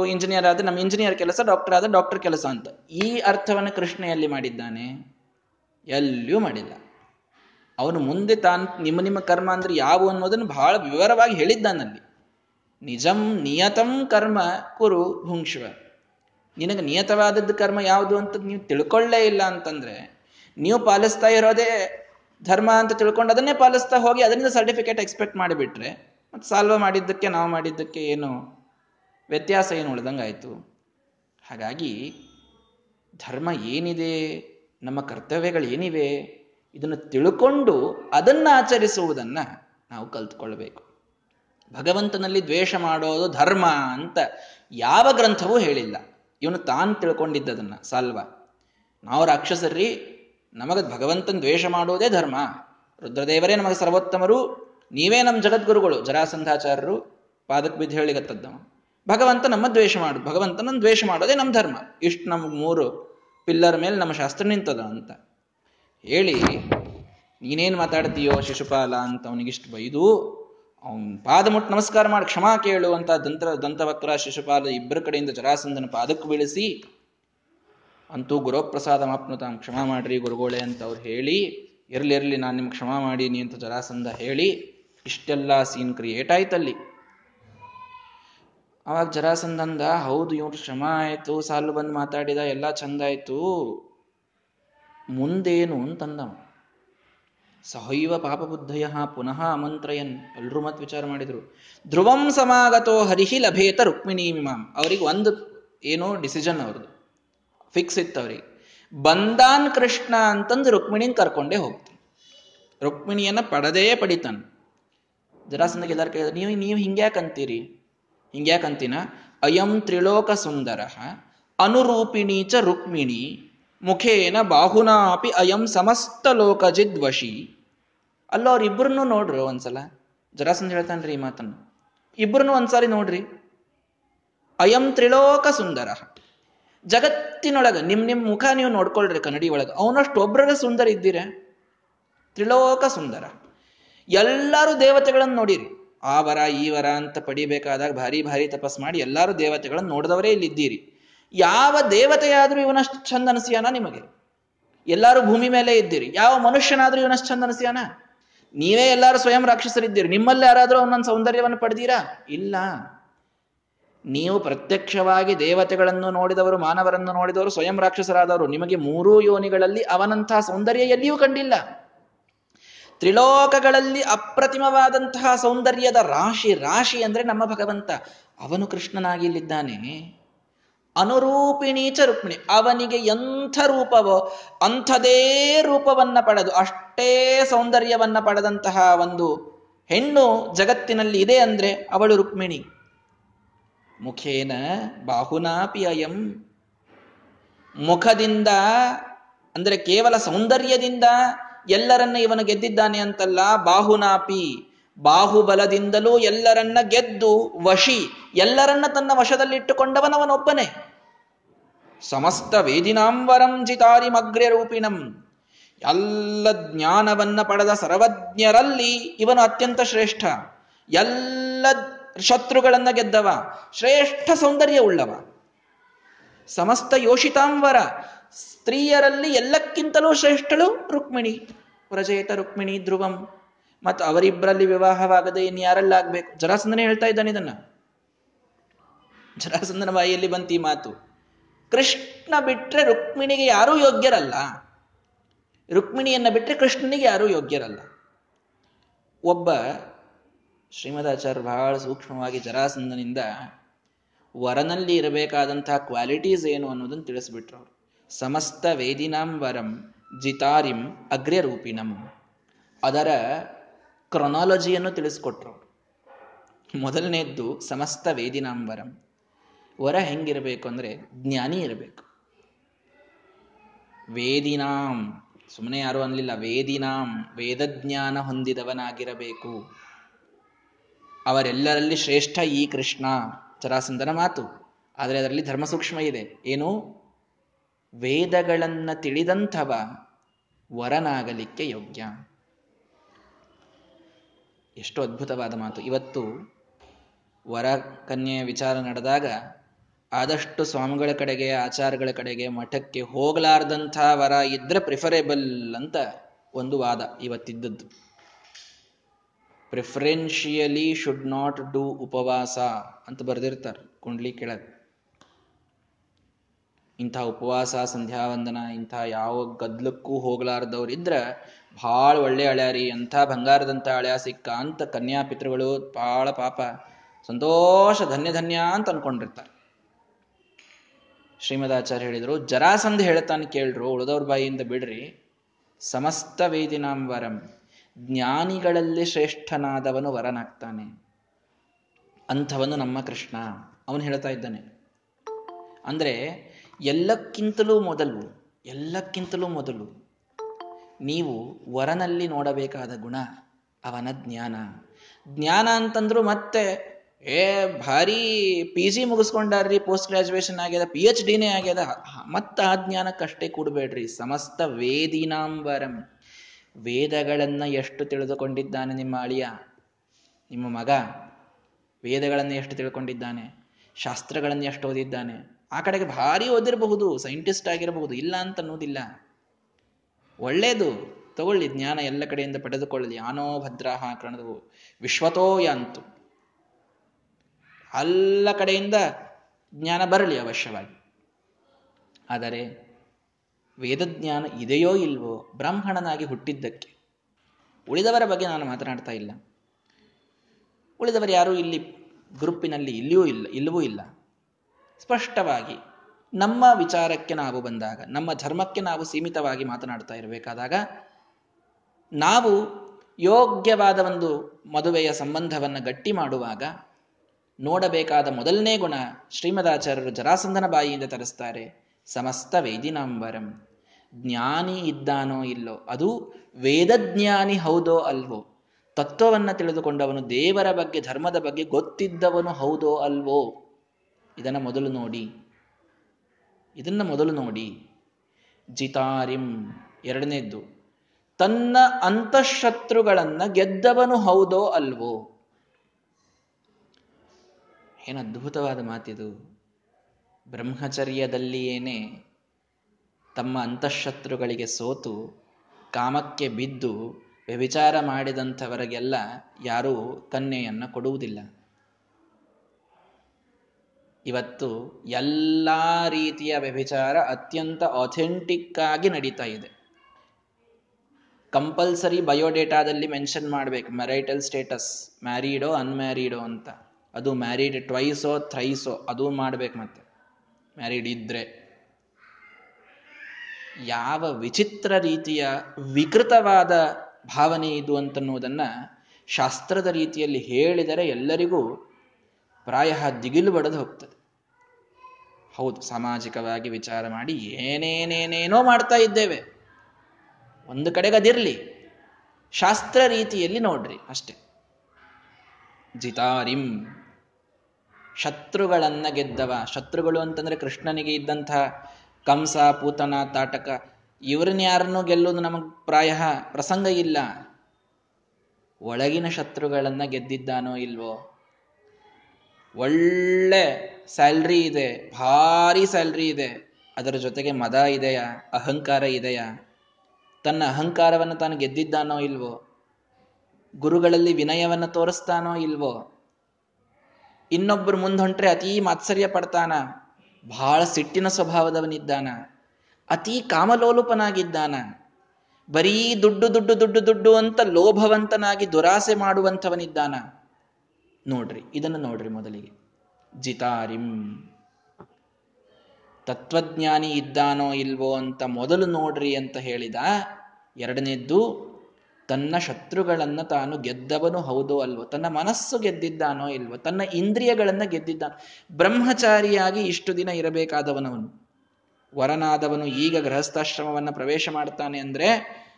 ಇಂಜಿನಿಯರ್ ಆದ್ರೆ ನಮ್ಮ ಇಂಜಿನಿಯರ್ ಕೆಲಸ ಡಾಕ್ಟರ್ ಆದ್ರೆ ಡಾಕ್ಟರ್ ಕೆಲಸ ಅಂತ. ಈ ಅರ್ಥವನ್ನು ಕೃಷ್ಣ ಎಲ್ಲಿ ಮಾಡಿದ್ದಾನೆ? ಎಲ್ಲಿಯೂ ಮಾಡಿಲ್ಲ. ಅವನು ಮುಂದೆ ತಾನು ನಿಮ್ಮ ನಿಮ್ಮ ಕರ್ಮ ಅಂದ್ರೆ ಯಾವು ಅನ್ನೋದನ್ನು ಬಹಳ ವಿವರವಾಗಿ ಹೇಳಿದ್ದಾನಲ್ಲಿ ನಿಜಂ ನಿಯತಂ ಕರ್ಮ ಕುರು ಭುಂಕ್ಷ್ವ ನಿನಗೆ ನಿಯತವಾದದ್ದು ಕರ್ಮ ಯಾವುದು ಅಂತ ನೀವು ತಿಳ್ಕೊಳ್ಳೇ ಇಲ್ಲ ಅಂತಂದ್ರೆ, ನೀವು ಪಾಲಿಸ್ತಾ ಇರೋದೇ ಧರ್ಮ ಅಂತ ತಿಳ್ಕೊಂಡು ಅದನ್ನೇ ಪಾಲಿಸ್ತಾ ಹೋಗಿ ಅದರಿಂದ ಸರ್ಟಿಫಿಕೇಟ್ ಎಕ್ಸ್ಪೆಕ್ಟ್ ಮಾಡಿಬಿಟ್ರೆ, ಮತ್ತು ಸಾಲ್ವ್ ಮಾಡಿದ್ದಕ್ಕೆ ನಾವು ಮಾಡಿದ್ದಕ್ಕೆ ಏನು ವ್ಯತ್ಯಾಸ ಏನು ಉಳಿದಂಗಾಯಿತು? ಹಾಗಾಗಿ ಧರ್ಮ ಏನಿದೆ, ನಮ್ಮ ಕರ್ತವ್ಯಗಳು ಏನಿವೆ ಇದನ್ನು ತಿಳ್ಕೊಂಡು ಅದನ್ನು ಆಚರಿಸುವುದನ್ನು ನಾವು ಕಲ್ತ್ಕೊಳ್ಬೇಕು. ಭಗವಂತನಲ್ಲಿ ದ್ವೇಷ ಮಾಡೋದು ಧರ್ಮ ಅಂತ ಯಾವ ಗ್ರಂಥವೂ ಹೇಳಿಲ್ಲ. ಇವನು ತಾನು ತಿಳ್ಕೊಂಡಿದ್ದದನ್ನ ಸಾಲ್ವ. ನಾವು ರಾಕ್ಷಸರಿ, ನಮಗ ಭಗವಂತನ ದ್ವೇಷ ಮಾಡೋದೇ ಧರ್ಮ. ರುದ್ರದೇವರೇ ನಮಗೆ ಸರ್ವೋತ್ತಮರು, ನೀವೇ ನಮ್ಮ ಜಗದ್ಗುರುಗಳು, ಜರಾಸಂಧಾಚಾರ್ಯರು ಪಾದಕ್ ಬಿದ್ದು ಹೇಳಿಗತ್ತದ್ದವ ಭಗವಂತ ನಮ್ಮ ದ್ವೇಷ ಮಾಡು ಭಗವಂತನ ದ್ವೇಷ ಮಾಡೋದೇ ನಮ್ಮ ಧರ್ಮ. ಇಷ್ಟು ನಮ್ಗೆ ಮೂರು ಪಿಲ್ಲರ್ ಮೇಲೆ ನಮ್ಮ ಶಾಸ್ತ್ರ ನಿಂತದ ಅಂತ. ಹೇಳಿ, ನೀನೇನು ಮಾತಾಡ್ತೀಯೋ ಶಿಶುಪಾಲ ಅಂತ ಅವನಿಗಿಷ್ಟು ಬೈದು ಅವನ್ ಪಾದ ಮುಟ್ಟು ನಮಸ್ಕಾರ ಮಾಡಿ ಕ್ಷಮಾ ಕೇಳು ಅಂತ ದಂತ ದಂತವಕ್ರ, ಶಿಶುಪಾಲ ಇಬ್ಬರ ಕಡೆಯಿಂದ ಜರಾಸಂದನ ಪಾದಕ್ಕೆ ಬೀಳಿಸಿ, ಅಂತೂ ಗುರುಪ್ರಸಾದ ಮಾಪ್ನುತಾಂ ಕ್ಷಮಾ ಮಾಡ್ರಿ ಗುರುಗೋಳೆ ಅಂತ ಅವ್ರು ಹೇಳಿ, ಇರ್ಲಿ ಇರ್ಲಿ, ನಾನು ನಿಮ್ಗೆ ಕ್ಷಮಾ ಮಾಡೀನಿ ಅಂತ ಜರಾಸಂದ ಹೇಳಿ, ಇಷ್ಟೆಲ್ಲ ಸೀನ್ ಕ್ರಿಯೇಟ್ ಆಯ್ತಲ್ಲಿ. ಅವಾಗ ಜರಾಸಂದಂದ, ಹೌದು ಇವ್ರು ಕ್ಷಮಾ ಆಯ್ತು, ಸಾಲು ಬಂದು ಮಾತಾಡಿದ, ಎಲ್ಲ ಚಂದ ಮುಂದೇನು ಅಂತಂದವ. ಸಹೈವ ಪಾಪಬುದ್ಧಯ ಪುನಃ ಅಮಂತ್ರಯನ್. ಎಲ್ಲರೂ ಮತ್ ವಿಚಾರ ಮಾಡಿದರು. ಧ್ರುವಂ ಸಮಾಗತೋ ಹರಿಹಿ ಲಭೇತ ರುಕ್ಮಿಣಿ ಅವರಿಗೆ ಅವ್ರಿಗೆ ಒಂದು ಏನೋ ಡಿಸಿಷನ್ ಅವ್ರದ್ದು ಫಿಕ್ಸ್ ಇತ್ತು ಅವ್ರಿಗೆ. ಬಂದಾನ್ ಕೃಷ್ಣ ಅಂತಂದು ರುಕ್ಮಿಣಿನ ಕರ್ಕೊಂಡೇ ಹೋಗ್ತಾನೆ. ರುಕ್ಮಿಣಿಯನ್ನ ಪಡದೇ ಪಡಿತಾನೆ. ಜರಾಸಂದಾಗ ಎಲ್ಲಾರು ಕೇಳಿದ್ರೆ, ನೀವು ನೀವು ಹಿಂಗ್ಯಾಕಂತೀರಿ? ಹಿಂಗ್ಯಾಕಂತಿನ? ಅಯಂ ತ್ರಿಲೋಕ ಸುಂದರ ಅನುರೂಪಿಣಿ ಚ ರುಕ್ಮಿಣಿ. ಮುಖೇನ ಬಾಹುನಾಪಿ ಅಯಂ ಸಮಸ್ತ ಲೋಕಜಿದ್ವಶಿ ಅಲ್ಲೋ ಅವ್ರಿಬ್ರನ್ನೂ ನೋಡ್ರಿ ಒಂದ್ಸಲ. ಜರಾಸಂದ್ ಹೇಳ್ತಾನ್ರಿ ಈ ಮಾತನ್ನು. ಇಬ್ರನ್ನೂ ಒಂದ್ಸಾರಿ ನೋಡ್ರಿ. ಅಯಂ ತ್ರಿಲೋಕ ಸುಂದರ. ಜಗತ್ತಿನೊಳಗ ನಿಮ್ ನಿಮ್ ಮುಖ ನೀವು ನೋಡ್ಕೊಳ್ರಿ ಕನ್ನಡಿ ಒಳಗ. ಅವನಷ್ಟು ಒಬ್ರರ ಸುಂದರ ಇದ್ದೀರ. ತ್ರಿಲೋಕ ಸುಂದರ. ಎಲ್ಲರೂ ದೇವತೆಗಳನ್ನು ನೋಡಿರಿ. ಆ ವರ, ಈ ವರ ಅಂತ ಪಡಿಬೇಕಾದಾಗ ಭಾರಿ ಭಾರಿ ತಪಸ್ ಮಾಡಿ ಎಲ್ಲರೂ ದೇವತೆಗಳನ್ನು ನೋಡಿದವರೇ ಇಲ್ಲಿದ್ದೀರಿ. ಯಾವ ದೇವತೆಯಾದರೂ ಇವನಷ್ಟು ಚಂದ ಅನಿಸಿಯಾನ ನಿಮಗೆ? ಎಲ್ಲರೂ ಭೂಮಿ ಮೇಲೆ ಇದ್ದೀರಿ. ಯಾವ ಮನುಷ್ಯನಾದ್ರೂ ಇವನಷ್ಟು ಚಂದ ಅನಿಸಿಯಾನ? ನೀವೇ ಎಲ್ಲರೂ ಸ್ವಯಂ ರಾಕ್ಷಸರಿದ್ದೀರಿ. ನಿಮ್ಮಲ್ಲಿ ಯಾರಾದರೂ ಅವನೊಂದು ಸೌಂದರ್ಯವನ್ನು ಪಡೆದೀರಾ? ಇಲ್ಲ. ನೀವು ಪ್ರತ್ಯಕ್ಷವಾಗಿ ದೇವತೆಗಳನ್ನು ನೋಡಿದವರು, ಮಾನವರನ್ನು ನೋಡಿದವರು, ಸ್ವಯಂ ರಾಕ್ಷಸರಾದವರು, ನಿಮಗೆ ಮೂರೂ ಯೋನಿಗಳಲ್ಲಿ ಅವನಂತಹ ಸೌಂದರ್ಯ ಎಲ್ಲಿಯೂ ಕಂಡಿಲ್ಲ. ತ್ರಿಲೋಕಗಳಲ್ಲಿ ಅಪ್ರತಿಮವಾದಂತಹ ಸೌಂದರ್ಯದ ರಾಶಿ ರಾಶಿ ಅಂದ್ರೆ ನಮ್ಮ ಭಗವಂತ. ಅವನು ಕೃಷ್ಣನಾಗಿ ಇಲ್ಲಿದ್ದಾನೆ. ಅನುರೂಪಿಣೀಚ ರುಕ್ಮಿಣಿ, ಅವನಿಗೆ ಎಂಥ ರೂಪವೋ ಅಂಥದೇ ರೂಪವನ್ನ ಪಡೆದು, ಅಷ್ಟೇ ಸೌಂದರ್ಯವನ್ನ ಪಡೆದಂತಹ ಒಂದು ಹೆಣ್ಣು ಜಗತ್ತಿನಲ್ಲಿ ಇದೆ ಅಂದ್ರೆ ಅವಳು ರುಕ್ಮಿಣಿ. ಮುಖೇನ ಬಾಹುನಾಪಿ ಅಯಂ. ಮುಖದಿಂದ ಅಂದ್ರೆ ಕೇವಲ ಸೌಂದರ್ಯದಿಂದ ಎಲ್ಲರನ್ನ ಇವನು ಗೆದ್ದಿದ್ದಾನೆ ಅಂತಲ್ಲ, ಬಾಹುನಾಪಿ, ಬಾಹುಬಲದಿಂದಲೂ ಎಲ್ಲರನ್ನ ಗೆದ್ದು ವಶಿ, ಎಲ್ಲರನ್ನ ತನ್ನ ವಶದಲ್ಲಿಟ್ಟುಕೊಂಡವನವನೊಬ್ಬನೇ. ಸಮಸ್ತ ವೇದಿನಾಂಬರಂ ಜಿತಾರಿಮಗ್ರ್ಯ ರೂಪಿಣಂ ಎಲ್ಲ ಜ್ಞಾನವನ್ನ ಪಡೆದ ಸರ್ವಜ್ಞರಲ್ಲಿ ಇವನು ಅತ್ಯಂತ ಶ್ರೇಷ್ಠ. ಎಲ್ಲ ಶತ್ರುಗಳನ್ನ ಗೆದ್ದವ, ಶ್ರೇಷ್ಠ ಸೌಂದರ್ಯ ಉಳ್ಳವ ಸಮಸ್ತ ಯೋಷಿತಾಂಬರ ಸ್ತ್ರೀಯರಲ್ಲಿ ಎಲ್ಲಕ್ಕಿಂತಲೂ ಶ್ರೇಷ್ಠಳು ರುಕ್ಮಿಣಿ, ಪ್ರಜೇತ ರುಕ್ಮಿಣಿ ಧ್ರುವಂ. ಮತ್ತು ಅವರಿಬ್ಬರಲ್ಲಿ ವಿವಾಹವಾಗದೆ ಇನ್ಯಾರಲ್ಲಾಗ್ಬೇಕು ಜರಾಸಂದನೇ ಹೇಳ್ತಾ ಇದ್ದಾನೆ ಇದನ್ನ. ಜರಾಸಂದನ ಬಾಯಿಯಲ್ಲಿ ಬಂತು ಮಾತು. ಕೃಷ್ಣ ಬಿಟ್ಟರೆ ರುಕ್ಮಿಣಿಗೆ ಯಾರೂ ಯೋಗ್ಯರಲ್ಲ. ರುಕ್ಮಿಣಿಯನ್ನ ಬಿಟ್ಟರೆ ಕೃಷ್ಣನಿಗೆ ಯಾರೂ ಯೋಗ್ಯರಲ್ಲ. ಒಬ್ಬ ಶ್ರೀಮದಾಚಾರ್ಯ ಬಹಳ ಸೂಕ್ಷ್ಮವಾಗಿ ಜರಾಸಂದನಿಂದ ವರನಲ್ಲಿ ಇರಬೇಕಾದಂತಹ ಕ್ವಾಲಿಟೀಸ್ ಏನು ಅನ್ನೋದನ್ನು ತಿಳಿಸ್ಬಿಟ್ರು. ಅವರು ಸಮಸ್ತ ವೇದಿನಾಂ ವರಂ ಜಿತಾರಿಂ ಅಗ್ರ್ಯರೂಪಿಣಂ ಅದರ ಕ್ರೊನಾಲಜಿಯನ್ನು ತಿಳಿಸ್ಕೊಟ್ರು. ಮೊದಲನೇದ್ದು ಸಮಸ್ತ ವೇದಿನಾಂ ವರಂ ವರ ಹೆಂಗಿರಬೇಕು ಅಂದರೆ ಜ್ಞಾನಿ ಇರಬೇಕು. ವೇದಿನಾಂ. ಸುಮ್ಮನೆ ಯಾರು ಅನ್ಲಿಲ್ಲ. ವೇದಿನಾಂ. ವೇದಜ್ಞಾನ ಹೊಂದಿದವನಾಗಿರಬೇಕು. ಅವರೆಲ್ಲರಲ್ಲಿ ಶ್ರೇಷ್ಠ ಈ ಕೃಷ್ಣ. ಚರಾಸಂದನ ಮಾತು. ಆದರೆ ಅದರಲ್ಲಿ ಧರ್ಮ ಸೂಕ್ಷ್ಮ ಇದೆ. ಏನು? ವೇದಗಳನ್ನು ತಿಳಿದಂಥವ ವರನಾಗಲಿಕ್ಕೆ ಯೋಗ್ಯ. ಎಷ್ಟು ಅದ್ಭುತವಾದ ಮಾತು. ಇವತ್ತು ವರ ಕನ್ಯೆಯ ವಿಚಾರ ನಡೆದಾಗ ಆದಷ್ಟು ಸ್ವಾಮಿಗಳ ಕಡೆಗೆ, ಆಚಾರಗಳ ಕಡೆಗೆ ಮಠಕ್ಕೆ ಹೋಗಲಾರ್ದಂಥ ವರ ಇದ್ರೆ ಪ್ರಿಫರೇಬಲ್ ಅಂತ ಒಂದು ವಾದ ಇವತ್ತಿದ್ದದ್ದು. ಪ್ರಿಫರೆನ್ಷಿಯಲಿ ಶುಡ್ ನಾಟ್ ಡೂ ಉಪವಾಸ ಅಂತ ಬರೆದಿರ್ತಾರೆ ಕುಂಡ್ಲಿ ಕೆಳಗೆ. ಇಂಥ ಉಪವಾಸ, ಸಂಧ್ಯಾವಂದನ, ಇಂಥ ಯಾವ ಗದ್ಲಕ್ಕೂ ಹೋಗ್ಲಾರ್ದವ್ರು ಇದ್ರ ಭಾಳ ಒಳ್ಳೆ ಅಳ್ಯಾರಿ ಎಂಥ ಬಂಗಾರದಂಥ ಅಳ್ಯ ಸಿಕ್ಕ ಅಂತ ಕನ್ಯಾ ಪಿತೃಗಳು ಭಾಳ ಪಾಪ ಸಂತೋಷ ಧನ್ಯ ಧನ್ಯ ಅಂತ ಅನ್ಕೊಂಡಿರ್ತಾರೆ. ಶ್ರೀಮದಾಚಾರ್ಯ ಹೇಳಿದರು, ಜರಾಸಂಧ ಹೇಳ್ತಾನೆ ಕೇಳ್ರು, ಉಳಿದವ್ರ ಬಾಯಿಯಿಂದ ಬಿಡ್ರಿ. ಸಮಸ್ತ ವೇದಿನಾಂ ವರಂ ಜ್ಞಾನಿಗಳಲ್ಲಿ ಶ್ರೇಷ್ಠನಾದವನು ವರನಾಗ್ತಾನೆ. ಅಂಥವನು ನಮ್ಮ ಕೃಷ್ಣ, ಅವನು ಹೇಳ್ತಾ ಇದ್ದಾನೆ. ಅಂದರೆ, ಎಲ್ಲಕ್ಕಿಂತಲೂ ಮೊದಲು ಎಲ್ಲಕ್ಕಿಂತಲೂ ಮೊದಲು, ನೀವು ವರನಲ್ಲಿ ನೋಡಬೇಕಾದ ಗುಣ, ಅವನ ಜ್ಞಾನ. ಜ್ಞಾನ ಅಂತಂದ್ರೂ ಮತ್ತೆ ಏ, ಭಾರಿ ಪಿ ಜಿ ಮುಗಿಸ್ಕೊಂಡಾರ್ರಿ ಪೋಸ್ಟ್ ಗ್ರಾಜುಯೇಷನ್ ಆಗ್ಯದ ಪಿ ಎಚ್ ಡಿನೇ ಆಗ್ಯದ. ಮತ್ತ ಆ ಜ್ಞಾನಕ್ಕಷ್ಟೇ ಕೂಡಬೇಡ್ರಿ. ಸಮಸ್ತ ವೇದಿನಾಂಬರಂ. ವೇದಗಳನ್ನ ಎಷ್ಟು ತಿಳಿದುಕೊಂಡಿದ್ದಾನೆ ನಿಮ್ಮ ಅಳಿಯ? ನಿಮ್ಮ ಮಗ ವೇದಗಳನ್ನು ಎಷ್ಟು ತಿಳ್ಕೊಂಡಿದ್ದಾನೆ? ಶಾಸ್ತ್ರಗಳನ್ನು ಎಷ್ಟು ಓದಿದ್ದಾನೆ? ಆ ಕಡೆಗೆ ಭಾರಿ ಓದಿರಬಹುದು ಸೈಂಟಿಸ್ಟ್ ಆಗಿರಬಹುದು, ಇಲ್ಲ ಅಂತ ಅನ್ನೋದಿಲ್ಲ. ಒಳ್ಳೇದು. ತಗೊಳ್ಳಿ, ಜ್ಞಾನ ಎಲ್ಲ ಕಡೆಯಿಂದ ಪಡೆದುಕೊಳ್ಳಲಿ. ಆನೋ ಭದ್ರಾಹ ಕಣದು. ವಿಶ್ವತೋ ಯಾಂತು. ಎಲ್ಲ ಕಡೆಯಿಂದ ಜ್ಞಾನ ಬರಲಿ ಅವಶ್ಯವಾಗಿ. ಆದರೆ ವೇದಜ್ಞಾನ ಇದೆಯೋ ಇಲ್ವೋ ಬ್ರಾಹ್ಮಣನಾಗಿ ಹುಟ್ಟಿದ್ದಕ್ಕೆ ಉಳಿದವರ ಬಗ್ಗೆ ನಾನು ಮಾತನಾಡ್ತಾ ಇಲ್ಲ. ಉಳಿದವರು ಯಾರೂ ಇಲ್ಲಿ ಗ್ರೂಪಿನಲ್ಲಿ ಇಲ್ಲಿಯೂ ಇಲ್ಲ, ಇಲ್ಲವೂ ಇಲ್ಲ. ಸ್ಪಷ್ಟವಾಗಿ ನಮ್ಮ ವಿಚಾರಕ್ಕೆ ನಾವು ಬಂದಾಗ, ನಮ್ಮ ಧರ್ಮಕ್ಕೆ ನಾವು ಸೀಮಿತವಾಗಿ ಮಾತನಾಡ್ತಾ ಇರಬೇಕಾದಾಗ ನಾವು ಯೋಗ್ಯವಾದ ಒಂದು ಮದುವೆಯ ಸಂಬಂಧವನ್ನು ಗಟ್ಟಿ ಮಾಡುವಾಗ ನೋಡಬೇಕಾದ ಮೊದಲನೇ ಗುಣ ಶ್ರೀಮದಾಚಾರ್ಯರು ಜರಾಸಂಧನ ಬಾಯಿಯಿಂದ ತರಿಸ್ತಾರೆ. ಸಮಸ್ತ ವೇದಿನಾಂಬರಂ. ಜ್ಞಾನಿ ಇದ್ದಾನೋ ಇಲ್ಲೋ? ಅದು ವೇದಜ್ಞಾನಿ ಹೌದೋ ಅಲ್ವೋ? ತತ್ವವನ್ನು ತಿಳಿದುಕೊಂಡವನು ದೇವರ ಬಗ್ಗೆ, ಧರ್ಮದ ಬಗ್ಗೆ ಗೊತ್ತಿದ್ದವನು ಹೌದೋ ಅಲ್ವೋ? ಇದನ್ನು ಮೊದಲು ನೋಡಿ. ಇದನ್ನು ಮೊದಲು ನೋಡಿ. ಜಿತಾರಿಂ. ಎರಡನೇದ್ದು, ತನ್ನ ಅಂತಃಶತ್ರುಗಳನ್ನ ಗೆದ್ದವನು ಹೌದೋ ಅಲ್ವೋ? ಏನು ಅದ್ಭುತವಾದ ಮಾತಿದು. ಬ್ರಹ್ಮಚರ್ಯದಲ್ಲಿಯೇನೆ ತಮ್ಮ ಅಂತಃಶತ್ರುಗಳಿಗೆ ಸೋತು ಕಾಮಕ್ಕೆ ಬಿದ್ದು ವ್ಯಭಿಚಾರ ಮಾಡಿದಂಥವರಿಗೆಲ್ಲ ಯಾರೂ ಕನ್ಯೆಯನ್ನು ಕೊಡುವುದಿಲ್ಲ. ಇವತ್ತು ಎಲ್ಲ ರೀತಿಯ ವ್ಯಭಿಚಾರ ಅತ್ಯಂತ ಅಥೆಂಟಿಕ್ ಆಗಿ ನಡೀತಾ ಇದೆ. ಕಂಪಲ್ಸರಿ ಬಯೋಡೇಟಾದಲ್ಲಿ ಮೆನ್ಷನ್ ಮಾಡಬೇಕು. ಮೆರೈಟಲ್ ಸ್ಟೇಟಸ್ ಮ್ಯಾರೀಡೋ ಅನ್ಮ್ಯಾರೀಡೋ ಅಂತ. ಅದು ಮ್ಯಾರಿಡ್ ಟ್ವೈಸೋ ಥ್ರೈಸೋ ಅದು ಮಾಡ್ಬೇಕು ಮತ್ತೆ. ಮ್ಯಾರಿಡ್ ಇದ್ರೆ. ಯಾವ ವಿಚಿತ್ರ ರೀತಿಯ ವಿಕೃತವಾದ ಭಾವನೆ ಇದು ಅಂತನ್ನುವುದನ್ನು ಶಾಸ್ತ್ರದ ರೀತಿಯಲ್ಲಿ ಹೇಳಿದರೆ ಎಲ್ಲರಿಗೂ ಪ್ರಾಯ ದಿಗಿಲು ಬಡದು ಹೋಗ್ತದೆ. ಹೌದು, ಸಾಮಾಜಿಕವಾಗಿ ವಿಚಾರ ಮಾಡಿ ಏನೇನೇನೇನೋ ಮಾಡ್ತಾ ಇದ್ದೇವೆ. ಒಂದು ಕಡೆಗೆ ಅದಿರಲಿ ಶಾಸ್ತ್ರ ರೀತಿಯಲ್ಲಿ ನೋಡ್ರಿ ಅಷ್ಟೆ. ಜಿತಾರಿಂ ಶತ್ರುಗಳನ್ನ ಗೆದ್ದವ. ಶತ್ರುಗಳು ಅಂತಂದ್ರೆ ಕೃಷ್ಣನಿಗೆ ಇದ್ದಂತಹ ಕಂಸ, ಪೂತನ, ತಾಟಕ. ಇವ್ರನ್ನ ಯಾರನ್ನೂ ಗೆಲ್ಲೋದು ನಮಗ್ ಪ್ರಾಯ ಪ್ರಸಂಗ ಇಲ್ಲ. ಒಳಗಿನ ಶತ್ರುಗಳನ್ನ ಗೆದ್ದಿದ್ದಾನೋ ಇಲ್ವೋ? ಒಳ್ಳೆ ಸ್ಯಾಲ್ರಿ ಇದೆ, ಭಾರಿ ಸ್ಯಾಲ್ರಿ ಇದೆ. ಅದರ ಜೊತೆಗೆ ಮದ ಇದೆಯಾ? ಅಹಂಕಾರ ಇದೆಯಾ? ತನ್ನ ಅಹಂಕಾರವನ್ನು ತಾನು ಗೆದ್ದಿದ್ದಾನೋ ಇಲ್ವೋ? ಗುರುಗಳಲ್ಲಿ ವಿನಯವನ್ನು ತೋರಿಸ್ತಾನೋ ಇಲ್ವೋ? ಇನ್ನೊಬ್ಬರು ಮುಂದೊಂಟ್ರೆ ಅತೀ ಮಾತ್ಸರ್ಯ ಪಡ್ತಾನ. ಬಹಳ ಸಿಟ್ಟಿನ ಸ್ವಭಾವದವನಿದ್ದಾನ. ಅತೀ ಕಾಮಲೋಲುಪನಾಗಿದ್ದಾನ. ಬರೀ ದುಡ್ಡು ದುಡ್ಡು ದುಡ್ಡು ದುಡ್ಡು ಅಂತ ಲೋಭವಂತನಾಗಿ ದುರಾಸೆ ಮಾಡುವಂಥವನಿದ್ದಾನ. ನೋಡ್ರಿ, ಇದನ್ನು ನೋಡ್ರಿ ಮೊದಲಿಗೆ. ಜಿತಾರಿಂ. ತತ್ವಜ್ಞಾನಿ ಇದ್ದಾನೋ ಇಲ್ವೋ ಅಂತ ಮೊದಲು ನೋಡ್ರಿ ಅಂತ ಹೇಳಿದ. ಎರಡನೇದ್ದು ತನ್ನ ಶತ್ರುಗಳನ್ನು ತಾನು ಗೆದ್ದವನು ಹೌದೋ ಅಲ್ವೋ? ತನ್ನ ಮನಸ್ಸು ಗೆದ್ದಿದ್ದಾನೋ ಇಲ್ವೋ? ತನ್ನ ಇಂದ್ರಿಯಗಳನ್ನು ಗೆದ್ದಿದ್ದಾನ? ಬ್ರಹ್ಮಚಾರಿಯಾಗಿ ಇಷ್ಟು ದಿನ ಇರಬೇಕಾದವನವನು. ವರನಾದವನು ಈಗ ಗೃಹಸ್ಥಾಶ್ರಮವನ್ನು ಪ್ರವೇಶ ಮಾಡ್ತಾನೆ ಅಂದರೆ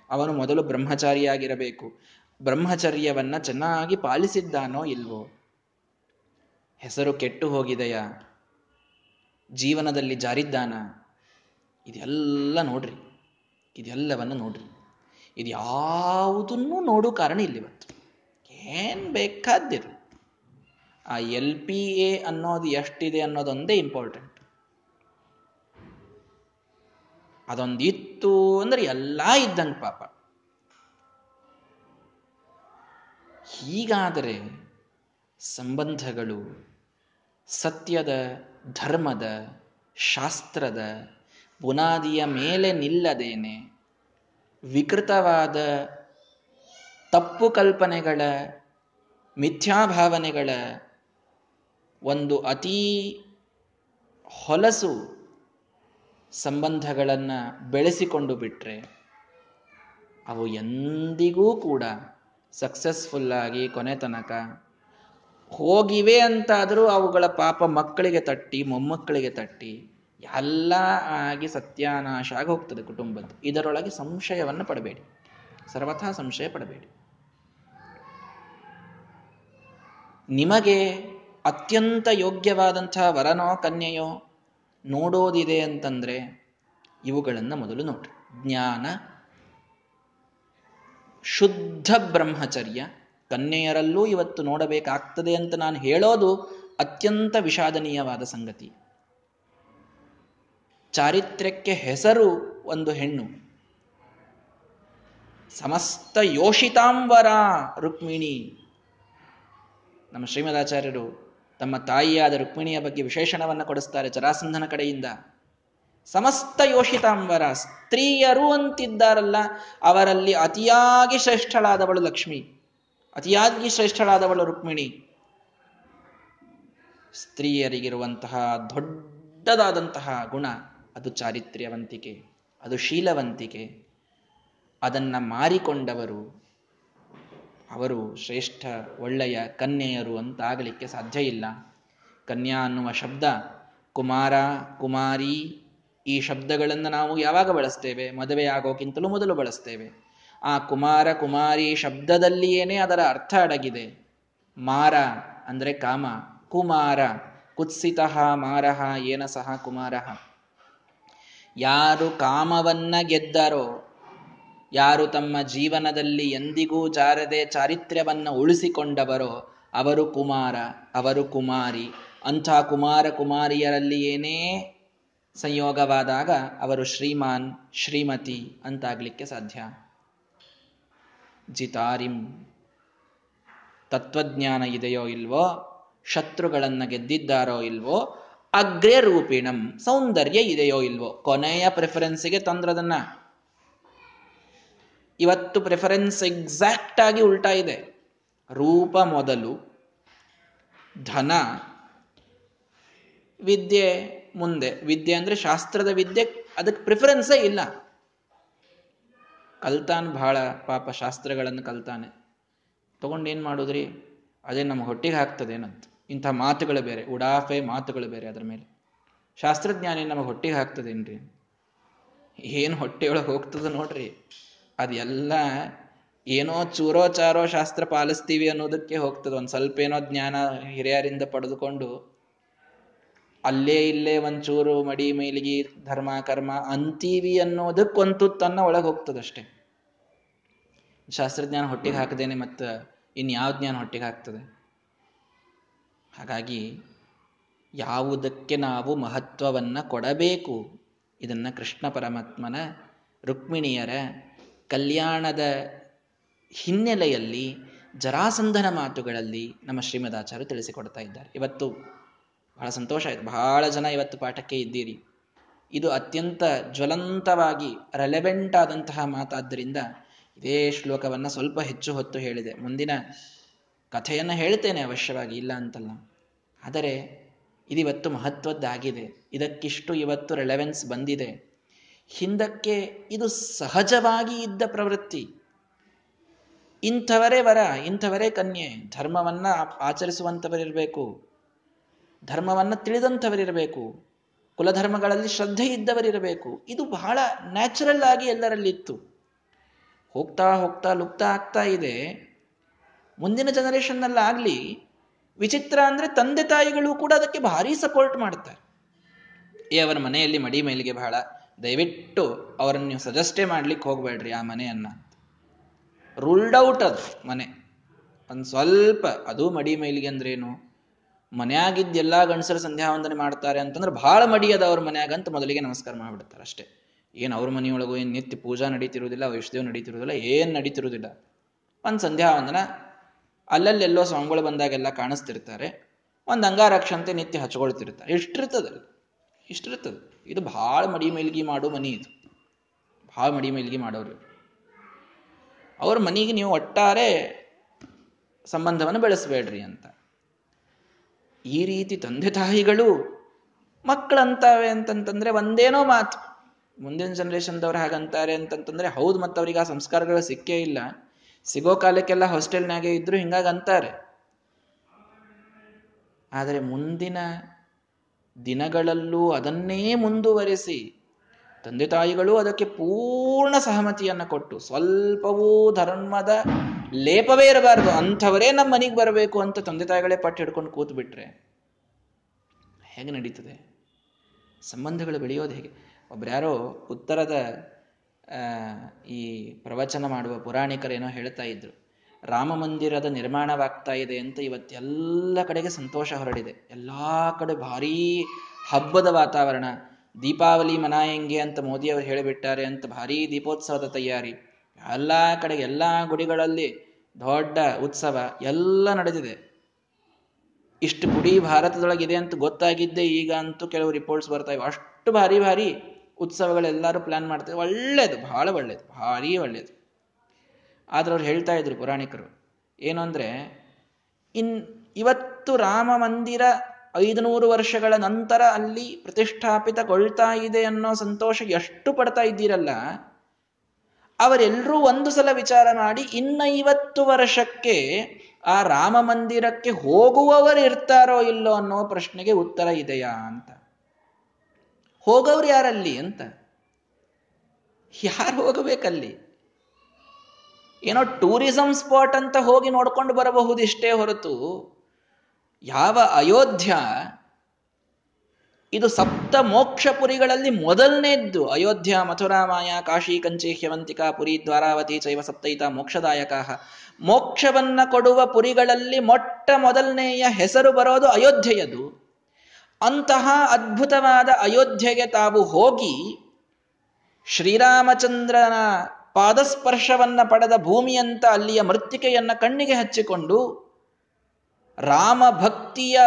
ಅವನು ಮೊದಲು ಬ್ರಹ್ಮಚಾರಿಯಾಗಿರಬೇಕು. ಬ್ರಹ್ಮಚರ್ಯವನ್ನು ಚೆನ್ನಾಗಿ ಪಾಲಿಸಿದ್ದಾನೋ ಇಲ್ವೋ? ಹೆಸರು ಕೆಟ್ಟು ಹೋಗಿದೆಯಾ? ಜೀವನದಲ್ಲಿ ಜಾರಿದ್ದಾನ? ಇದೆಲ್ಲ ನೋಡ್ರಿ. ಇದೆಲ್ಲವನ್ನು ನೋಡ್ರಿ. ಇದು ಯಾವುದನ್ನು ನೋಡೋ ಕಾರಣ ಇಲ್ಲಿವತ್ತು. ಏನ್ ಬೇಕಾದ್ದಿರು ಆ ಎಲ್ ಪಿ ಎ ಅನ್ನೋದು ಎಷ್ಟಿದೆ ಅನ್ನೋದೊಂದೇ ಇಂಪಾರ್ಟೆಂಟ್ ಅದೊಂದಿತ್ತು ಅಂದ್ರೆ ಎಲ್ಲ ಇದ್ದಂಗೆ ಪಾಪ. ಹೀಗಾದರೆ ಸಂಬಂಧಗಳು ಸತ್ಯದ, ಧರ್ಮದ, ಶಾಸ್ತ್ರದ ಬುನಾದಿಯ ಮೇಲೆ ನಿಲ್ಲದೇನೆ ವಿಕೃತವಾದ ತಪ್ಪು ಕಲ್ಪನೆಗಳ ಮಿಥ್ಯಾಭಾವನೆಗಳ ಒಂದು ಅತೀ ಹೊಲಸು ಸಂಬಂಧಗಳನ್ನು ಬೆಳೆಸಿಕೊಂಡು ಬಿಟ್ಟರೆ ಅವು ಎಂದಿಗೂ ಕೂಡ ಸಕ್ಸಸ್ಫುಲ್ಲಾಗಿ ಕೊನೆ ತನಕ ಹೋಗಿವೆ ಅಂತಾದರೂ ಅವುಗಳ ಪಾಪ ಮಕ್ಕಳಿಗೆ ತಟ್ಟಿ, ಮೊಮ್ಮಕ್ಕಳಿಗೆ ತಟ್ಟಿ ಎಲ್ಲ ಆಗಿ ಸತ್ಯಾನಾಶ ಆಗಿ ಹೋಗ್ತದೆ ಕುಟುಂಬದ್ದು. ಇದರೊಳಗೆ ಸಂಶಯವನ್ನು ಪಡಬೇಡಿ. ಸರ್ವಥಾ ಸಂಶಯ ಪಡಬೇಡಿ. ನಿಮಗೆ ಅತ್ಯಂತ ಯೋಗ್ಯವಾದಂಥ ವರನೋ ಕನ್ಯೆಯೋ ನೋಡೋದಿದೆ ಅಂತಂದ್ರೆ ಇವುಗಳನ್ನು ಮೊದಲು ನೋಡ್ರಿ. ಜ್ಞಾನ, ಶುದ್ಧ ಬ್ರಹ್ಮಚರ್ಯ, ಕನ್ಯೆಯರಲ್ಲೂ ಇವತ್ತು ನೋಡಬೇಕಾಗ್ತದೆ ಅಂತ ನಾನು ಹೇಳೋದು ಅತ್ಯಂತ ವಿಷಾದನೀಯವಾದ ಸಂಗತಿ. ಚಾರಿತ್ರ್ಯಕ್ಕೆ ಹೆಸರು ಒಂದು ಹೆಣ್ಣು. ಸಮಸ್ತ ಯೋಷಿತಾಂಬರ ರುಕ್ಮಿಣಿ. ನಮ್ಮ ಶ್ರೀಮದಾಚಾರ್ಯರು ತಮ್ಮ ತಾಯಿಯಾದ ರುಕ್ಮಿಣಿಯ ಬಗ್ಗೆ ವಿಶೇಷಣವನ್ನು ಕೊಡಿಸ್ತಾರೆ ಜರಾಸಂಧನ ಕಡೆಯಿಂದ. ಸಮಸ್ತ ಯೋಷಿತಾಂಬರ ಸ್ತ್ರೀಯರು ಅಂತಿದ್ದಾರಲ್ಲ ಅವರಲ್ಲಿ ಅತಿಯಾಗಿ ಶ್ರೇಷ್ಠಳಾದವಳು ಲಕ್ಷ್ಮಿ. ಅತಿಯಾಗಿ ಶ್ರೇಷ್ಠಳಾದವಳು ರುಕ್ಮಿಣಿ. ಸ್ತ್ರೀಯರಿಗಿರುವಂತಹ ದೊಡ್ಡದಾದಂತಹ ಗುಣ ಅದು ಚಾರಿತ್ರ್ಯವಂತಿಕೆ, ಅದು ಶೀಲವಂತಿಕೆ. ಅದನ್ನ ಮಾರಿಕೊಂಡವರು ಅವರು ಶ್ರೇಷ್ಠ, ಒಳ್ಳೆಯ ಕನ್ಯೆಯರು ಅಂತಾಗಲಿಕ್ಕೆ ಸಾಧ್ಯ ಇಲ್ಲ. ಕನ್ಯಾ ಅನ್ನುವ ಶಬ್ದ, ಕುಮಾರ, ಕುಮಾರಿ ಈ ಶಬ್ದಗಳನ್ನು ನಾವು ಯಾವಾಗ ಬಳಸ್ತೇವೆ? ಮದುವೆ ಆಗೋಕ್ಕಿಂತಲೂ ಮೊದಲು ಬಳಸ್ತೇವೆ. ಆ ಕುಮಾರ, ಕುಮಾರಿ ಶಬ್ದದಲ್ಲಿಯೇನೇ ಅದರ ಅರ್ಥ ಅಡಗಿದೆ. ಮಾರ ಅಂದರೆ ಕಾಮ, ಕುಮಾರ, ಕುತ್ಸಿತಃ ಮಾರಹ ಏನ ಸಹ ಕುಮಾರಹ ಯಾರು ಕಾಮವನ್ನ ಗೆದ್ದರೋ, ಯಾರು ತಮ್ಮ ಜೀವನದಲ್ಲಿ ಎಂದಿಗೂ ಜಾರದೆ ಚಾರಿತ್ರ್ಯವನ್ನು ಉಳಿಸಿಕೊಂಡವರೋ, ಅವರು ಕುಮಾರ, ಅವರು ಕುಮಾರಿ. ಅಂಥ ಕುಮಾರ ಕುಮಾರಿಯರಲ್ಲಿ ಏನೇ ಸಂಯೋಗವಾದಾಗ ಅವರು ಶ್ರೀಮಾನ್, ಶ್ರೀಮತಿ ಅಂತಾಗ್ಲಿಕ್ಕೆ ಸಾಧ್ಯ. ಜಿತಾರಿಂ. ತತ್ವಜ್ಞಾನ ಇದೆಯೋ ಇಲ್ವೋ, ಶತ್ರುಗಳನ್ನು ಗೆದ್ದಿದ್ದಾರೋ ಇಲ್ವೋ ಅಗ್ರ್ಯ ರೂಪಿಣಂ ಸೌಂದರ್ಯ ಇದೆಯೋ ಇಲ್ವೋ? ಕೊನೆಯ ಪ್ರೆಫರೆನ್ಸಿಗೆ ತಂದ್ರದನ್ನ. ಇವತ್ತು ಪ್ರಿಫರೆನ್ಸ್ ಎಕ್ಸಾಕ್ಟ್ ಆಗಿ ಉಲ್ಟಾ ಇದೆ. ರೂಪ ಮೊದಲು, ಧನ, ವಿದ್ಯೆ ಮುಂದೆ. ವಿದ್ಯೆ ಅಂದ್ರೆ ಶಾಸ್ತ್ರದ ವಿದ್ಯೆ, ಅದಕ್ಕೆ ಪ್ರಿಫರೆನ್ಸೇ ಇಲ್ಲ. ಕಲ್ತಾನ್ ಬಹಳ ಪಾಪ ಶಾಸ್ತ್ರಗಳನ್ನು ಕಲ್ತಾನೆ. ತಗೊಂಡೇನ್ ಮಾಡುದ್ರಿ? ಅದೇ ನಮ್ಮ ಹೊಟ್ಟಿಗೆ ಹಾಕ್ತದೆ ಏನಂತ ಇಂಥ ಮಾತುಗಳು ಬೇರೆ, ಉಡಾಫೆ ಮಾತುಗಳು ಬೇರೆ ಅದರ ಮೇಲೆ. ಶಾಸ್ತ್ರಜ್ಞಾನಿ ನಮಗೆ ಹೊಟ್ಟೆಗೆ ಹಾಕ್ತದೇನ್ರಿ? ಏನು ಹೊಟ್ಟೆಯೊಳಗೆ ಹೋಗ್ತದ ನೋಡ್ರಿ. ಅದೆಲ್ಲ ಏನೋ ಚೂರೋ ಚಾರೋ ಶಾಸ್ತ್ರ ಪಾಲಿಸ್ತೀವಿ ಅನ್ನೋದಕ್ಕೆ ಹೋಗ್ತದೆ. ಒಂದು ಸ್ವಲ್ಪ ಏನೋ ಜ್ಞಾನ ಹಿರಿಯರಿಂದ ಪಡೆದುಕೊಂಡು ಅಲ್ಲೇ ಇಲ್ಲೇ ಒಂಚೂರು ಮಡಿ ಮೇಲಿಗಿ ಧರ್ಮ, ಕರ್ಮ ಅಂತೀವಿ ಅನ್ನೋದಕ್ಕೊಂತು ತನ್ನ ಒಳಗೆ ಹೋಗ್ತದಷ್ಟೇ ಶಾಸ್ತ್ರಜ್ಞಾನ ಹೊಟ್ಟಿಗೆ ಹಾಕದೇನೆ ಮತ್ತು ಇನ್ಯಾವ ಜ್ಞಾನ ಹೊಟ್ಟಿಗೆ ಹಾಕ್ತದೆ? ಹಾಗಾಗಿ ಯಾವುದಕ್ಕೆ ನಾವು ಮಹತ್ವವನ್ನ ಕೊಡಬೇಕು? ಇದನ್ನ ಕೃಷ್ಣ ಪರಮಾತ್ಮನ ರುಕ್ಮಿಣಿಯರ ಕಲ್ಯಾಣದ ಹಿನ್ನೆಲೆಯಲ್ಲಿ, ಜರಾಸಂಧನ ಮಾತುಗಳಲ್ಲಿ ನಮ್ಮ ಶ್ರೀಮದಾಚಾರ್ಯ ತಿಳಿಸಿಕೊಡ್ತಾ ಇದ್ದಾರೆ. ಇವತ್ತು ಬಹಳ ಸಂತೋಷ ಆಯಿತು. ಬಹಳ ಜನ ಇವತ್ತು ಪಾಠಕ್ಕೆ ಇದ್ದೀರಿ. ಇದು ಅತ್ಯಂತ ಜ್ವಲಂತವಾಗಿ ರೆಲೆವೆಂಟ್ ಆದಂತಹ ಮಾತಾದ್ದರಿಂದ ಇದೇ ಶ್ಲೋಕವನ್ನು ಸ್ವಲ್ಪ ಹೆಚ್ಚು ಹೊತ್ತು ಹೇಳಿದೆ. ಮುಂದಿನ ಕಥೆಯನ್ನು ಹೇಳ್ತೇನೆ ಅವಶ್ಯವಾಗಿ ಇಲ್ಲ ಅಂತಲ್ಲ. ಆದರೆ ಇದಿವತ್ತು ಮಹತ್ವದ್ದಾಗಿದೆ. ಇದಕ್ಕಿಷ್ಟು ಇವತ್ತು ರೆಲೆವೆನ್ಸ್ ಬಂದಿದೆ. ಹಿಂದಕ್ಕೆ ಇದು ಸಹಜವಾಗಿ ಇದ್ದ ಪ್ರವೃತ್ತಿ. ಇಂಥವರೇ ವರ, ಇಂಥವರೇ ಕನ್ಯೆ, ಧರ್ಮವನ್ನ ಆಚರಿಸುವಂಥವರಿರಬೇಕು. ಧರ್ಮವನ್ನ ತಿಳಿದಂಥವರಿರಬೇಕು. ಕುಲಧರ್ಮಗಳಲ್ಲಿ ಶ್ರದ್ಧೆ ಇದ್ದವರಿರಬೇಕು. ಇದು ಬಹಳ ನ್ಯಾಚುರಲ್ ಆಗಿ ಎಲ್ಲರಲ್ಲಿತ್ತು. ಹೋಗ್ತಾ ಹೋಗ್ತಾ ಲುಪ್ತ ಆಗ್ತಾ ಇದೆ. ಮುಂದಿನ ಜನರೇಷನ್ನಲ್ಲಾಗಲಿ ವಿಚಿತ್ರ ಅಂದರೆ ತಂದೆ ತಾಯಿಗಳು ಕೂಡ ಅದಕ್ಕೆ ಭಾರಿ ಸಪೋರ್ಟ್ ಮಾಡ್ತಾರೆ. ಏ, ಅವರ ಮನೆಯಲ್ಲಿ ಮಡಿ ಮೇಲಿಗೆ ಬಹಳ, ದಯವಿಟ್ಟು ಅವರನ್ನು ನೀವು ಸಜೆಸ್ಟೇ ಮಾಡ್ಲಿಕ್ಕೆ ಹೋಗಬೇಡ್ರಿ ಆ ಮನೆಯನ್ನ ರೂಲ್ಡ್ ಔಟ್ ಅದು ಮನೆ. ಒಂದು ಸ್ವಲ್ಪ, ಅದು ಮಡಿ ಮೈಲಿಗೆ ಅಂದ್ರೇನು? ಮನೆಯಾಗಿದ್ದ ಎಲ್ಲ ಗಂಡಸರು ಸಂಧ್ಯಾ ವಂದನೆ ಮಾಡ್ತಾರೆ ಅಂತಂದ್ರೆ ಬಹಳ ಮಡಿ ಅದ ಅವ್ರ ಮನ್ಯಾಗ ಅಂತ ಮೊದಲಿಗೆ ನಮಸ್ಕಾರ ಮಾಡ್ಬಿಡ್ತಾರೆ ಅಷ್ಟೇ. ಏನು ಅವ್ರ ಮನೆಯೊಳಗೂ ಏನು ನಿತ್ಯ ಪೂಜಾ ನಡೀತಿರುವುದಿಲ್ಲ ವೈಷ್ಣದೇವ್ ನಡೀತಿರುವುದಿಲ್ಲ, ಏನು ನಡೀತಿರುವುದಿಲ್ಲ. ಒಂದು ಸಂಧ್ಯಾ ವಂದನ ಅಲ್ಲಲ್ಲೆಲ್ಲೋ ಸ್ವಾಮಿಗಳು ಬಂದಾಗೆಲ್ಲ ಕಾಣಿಸ್ತಿರ್ತಾರೆ. ಒಂದು ಅಂಗಾರಕ್ಷಂತೆ ನಿತ್ಯ ಹಚ್ಕೊಳ್ತಿರ್ತಾರೆ ಇಷ್ಟಿರ್ತದಲ್ಲ. ಇಷ್ಟಿರ್ತದೆ. ಇದು ಭಾಳ ಮಡಿ ಮೇಲ್ಗಿ ಮಾಡೋ ಮನಿ ಇದು. ಭಾಳ ಮಡಿ ಮೇಲ್ಗಿ ಮಾಡೋರು. ಅವ್ರ ಮನೆಗೆ ನೀವು ಒಟ್ಟಾರೆ ಸಂಬಂಧವನ್ನು ಬೆಳೆಸಬೇಡ್ರಿ ಅಂತ. ಈ ರೀತಿ ತಂದೆ ತಾಯಿಗಳು ಮಕ್ಕಳಂತಾವೆ ಅಂತಂತಂದ್ರೆ ಒಂದೇನೋ ಮಾತು. ಮುಂದಿನ ಜನರೇಷನ್ದವ್ರು ಹಾಗಂತಾರೆ ಅಂತಂತಂದ್ರೆ ಹೌದು ಮತ್ತು ಅವ್ರಿಗೆ ಆ ಸಂಸ್ಕಾರಗಳು ಸಿಕ್ಕೇ ಇಲ್ಲ. ಸಿಗೋ ಕಾಲಕ್ಕೆಲ್ಲ ಹಾಸ್ಟೆಲ್ನಾಗೆ ಇದ್ರು ಹಿಂಗಾಗಿ ಅಂತಾರೆ. ಆದರೆ ಮುಂದಿನ ದಿನಗಳಲ್ಲೂ ಅದನ್ನೇ ಮುಂದುವರೆಸಿ ತಂದೆ ತಾಯಿಗಳು ಅದಕ್ಕೆ ಪೂರ್ಣ ಸಹಮತಿಯನ್ನು ಕೊಟ್ಟು ಸ್ವಲ್ಪವೂ ಧರ್ಮದ ಲೇಪವೇ ಇರಬಾರದು, ಅಂಥವರೇ ನಮ್ಮ ಮನೆಗೆ ಬರಬೇಕು ಅಂತ ತಂದೆ ತಾಯಿಗಳೇ ಪಟ್ಟು ಹಿಡ್ಕೊಂಡು ಕೂತ್ ಬಿಟ್ರೆ ಹೇಗೆ ನಡೀತದೆ? ಸಂಬಂಧಗಳು ಬೆಳೆಯೋದು ಹೇಗೆ? ಒಬ್ರು ಯಾರೋ ಉತ್ತರದ ಈ ಪ್ರವಚನ ಮಾಡುವ ಪುರಾಣಿಕರೇನೋ ಹೇಳ್ತಾ ಇದ್ರು. ರಾಮ ಮಂದಿರದ ನಿರ್ಮಾಣವಾಗ್ತಾ ಇದೆ ಅಂತ ಇವತ್ತೆಲ್ಲ ಕಡೆಗೆ ಸಂತೋಷ ಹೊರಡಿದೆ. ಎಲ್ಲಾ ಕಡೆ ಭಾರೀ ಹಬ್ಬದ ವಾತಾವರಣ. ದೀಪಾವಳಿ ಮನಾಯಂಗೆ ಅಂತ ಮೋದಿಯವರು ಹೇಳಿಬಿಟ್ಟಾರೆ ಅಂತ ಭಾರೀ ದೀಪೋತ್ಸವದ ತಯಾರಿ. ಎಲ್ಲ ಕಡೆ ಎಲ್ಲ ಗುಡಿಗಳಲ್ಲಿ ದೊಡ್ಡ ಉತ್ಸವ ಎಲ್ಲ ನಡೆದಿದೆ. ಇಷ್ಟು ಗುಡಿ ಭಾರತದೊಳಗಿದೆ ಅಂತ ಗೊತ್ತಾಗಿದ್ದೆ ಈಗ ಅಂತೂ ಕೆಲವು ರಿಪೋರ್ಟ್ಸ್ ಬರ್ತಾ ಇವೆ. ಅಷ್ಟು ಭಾರಿ ಭಾರಿ ಉತ್ಸವಗಳೆಲ್ಲರೂ ಪ್ಲಾನ್ ಮಾಡ್ತಾರೆ ಒಳ್ಳೇದು ಬಹಳ ಒಳ್ಳೇದು, ಭಾರಿ ಒಳ್ಳೇದು. ಆದ್ರೆ ಅವ್ರು ಹೇಳ್ತಾ ಇದ್ರು ಪುರಾಣಿಕರು, ಏನು ಅಂದ್ರೆ, ಇನ್ ಇವತ್ತು ರಾಮ ಮಂದಿರ ಐದುನೂರು ವರ್ಷಗಳ ನಂತರ ಅಲ್ಲಿ ಪ್ರತಿಷ್ಠಾಪಿತಗೊಳ್ತಾ ಇದೆ ಅನ್ನೋ ಸಂತೋಷ ಎಷ್ಟು ಪಡ್ತಾ ಇದ್ದೀರಲ್ಲ, ಅವರೆಲ್ಲರೂ ಒಂದು ಸಲ ವಿಚಾರ ಮಾಡಿ ಇನ್ನೈವತ್ತು ವರ್ಷಕ್ಕೆ ಆ ರಾಮ ಮಂದಿರಕ್ಕೆ ಹೋಗುವವರು ಇರ್ತಾರೋ ಇಲ್ಲೋ ಅನ್ನೋ ಪ್ರಶ್ನೆಗೆ ಉತ್ತರ ಇದೆಯಾ ಅಂತ. ಹೋಗೋರು ಯಾರಲ್ಲಿ ಅಂತ? ಯಾರು ಹೋಗಬೇಕಲ್ಲಿ? ಏನೋ ಟೂರಿಸಂ ಸ್ಪಾಟ್ ಅಂತ ಹೋಗಿ ನೋಡ್ಕೊಂಡು ಬರಬಹುದು ಇಷ್ಟೇ ಹೊರತು ಯಾವ ಅಯೋಧ್ಯ, ಇದು ಸಪ್ತ ಮೋಕ್ಷಪುರಿಗಳಲ್ಲಿ ಮೊದಲನೇದ್ದು. ಅಯೋಧ್ಯ, ಮಥುರಾಮಾಯ, ಕಾಶಿ, ಕಂಚಿ, ಹ್ಯವಂತಿಕಾ, ಪುರಿ, ದ್ವಾರಾವತಿ, ಚೈವ ಸಪ್ತೈತ, ಮೋಕ್ಷದಾಯಕ. ಮೋಕ್ಷವನ್ನ ಕೊಡುವ ಪುರಿಗಳಲ್ಲಿ ಮೊಟ್ಟ ಮೊದಲನೆಯ ಹೆಸರು ಬರೋದು ಅಯೋಧ್ಯೆಯದು. ಅಂತಹ ಅದ್ಭುತವಾದ ಅಯೋಧ್ಯೆಗೆ ತಾವು ಹೋಗಿ ಶ್ರೀರಾಮಚಂದ್ರನ ಪಾದಸ್ಪರ್ಶವನ್ನ ಪಡೆದ ಭೂಮಿಯಂತ ಅಲ್ಲಿಯ ಮೃತ್ತಿಕೆಯನ್ನು ಕಣ್ಣಿಗೆ ಹಚ್ಚಿಕೊಂಡು ರಾಮ ಭಕ್ತಿಯ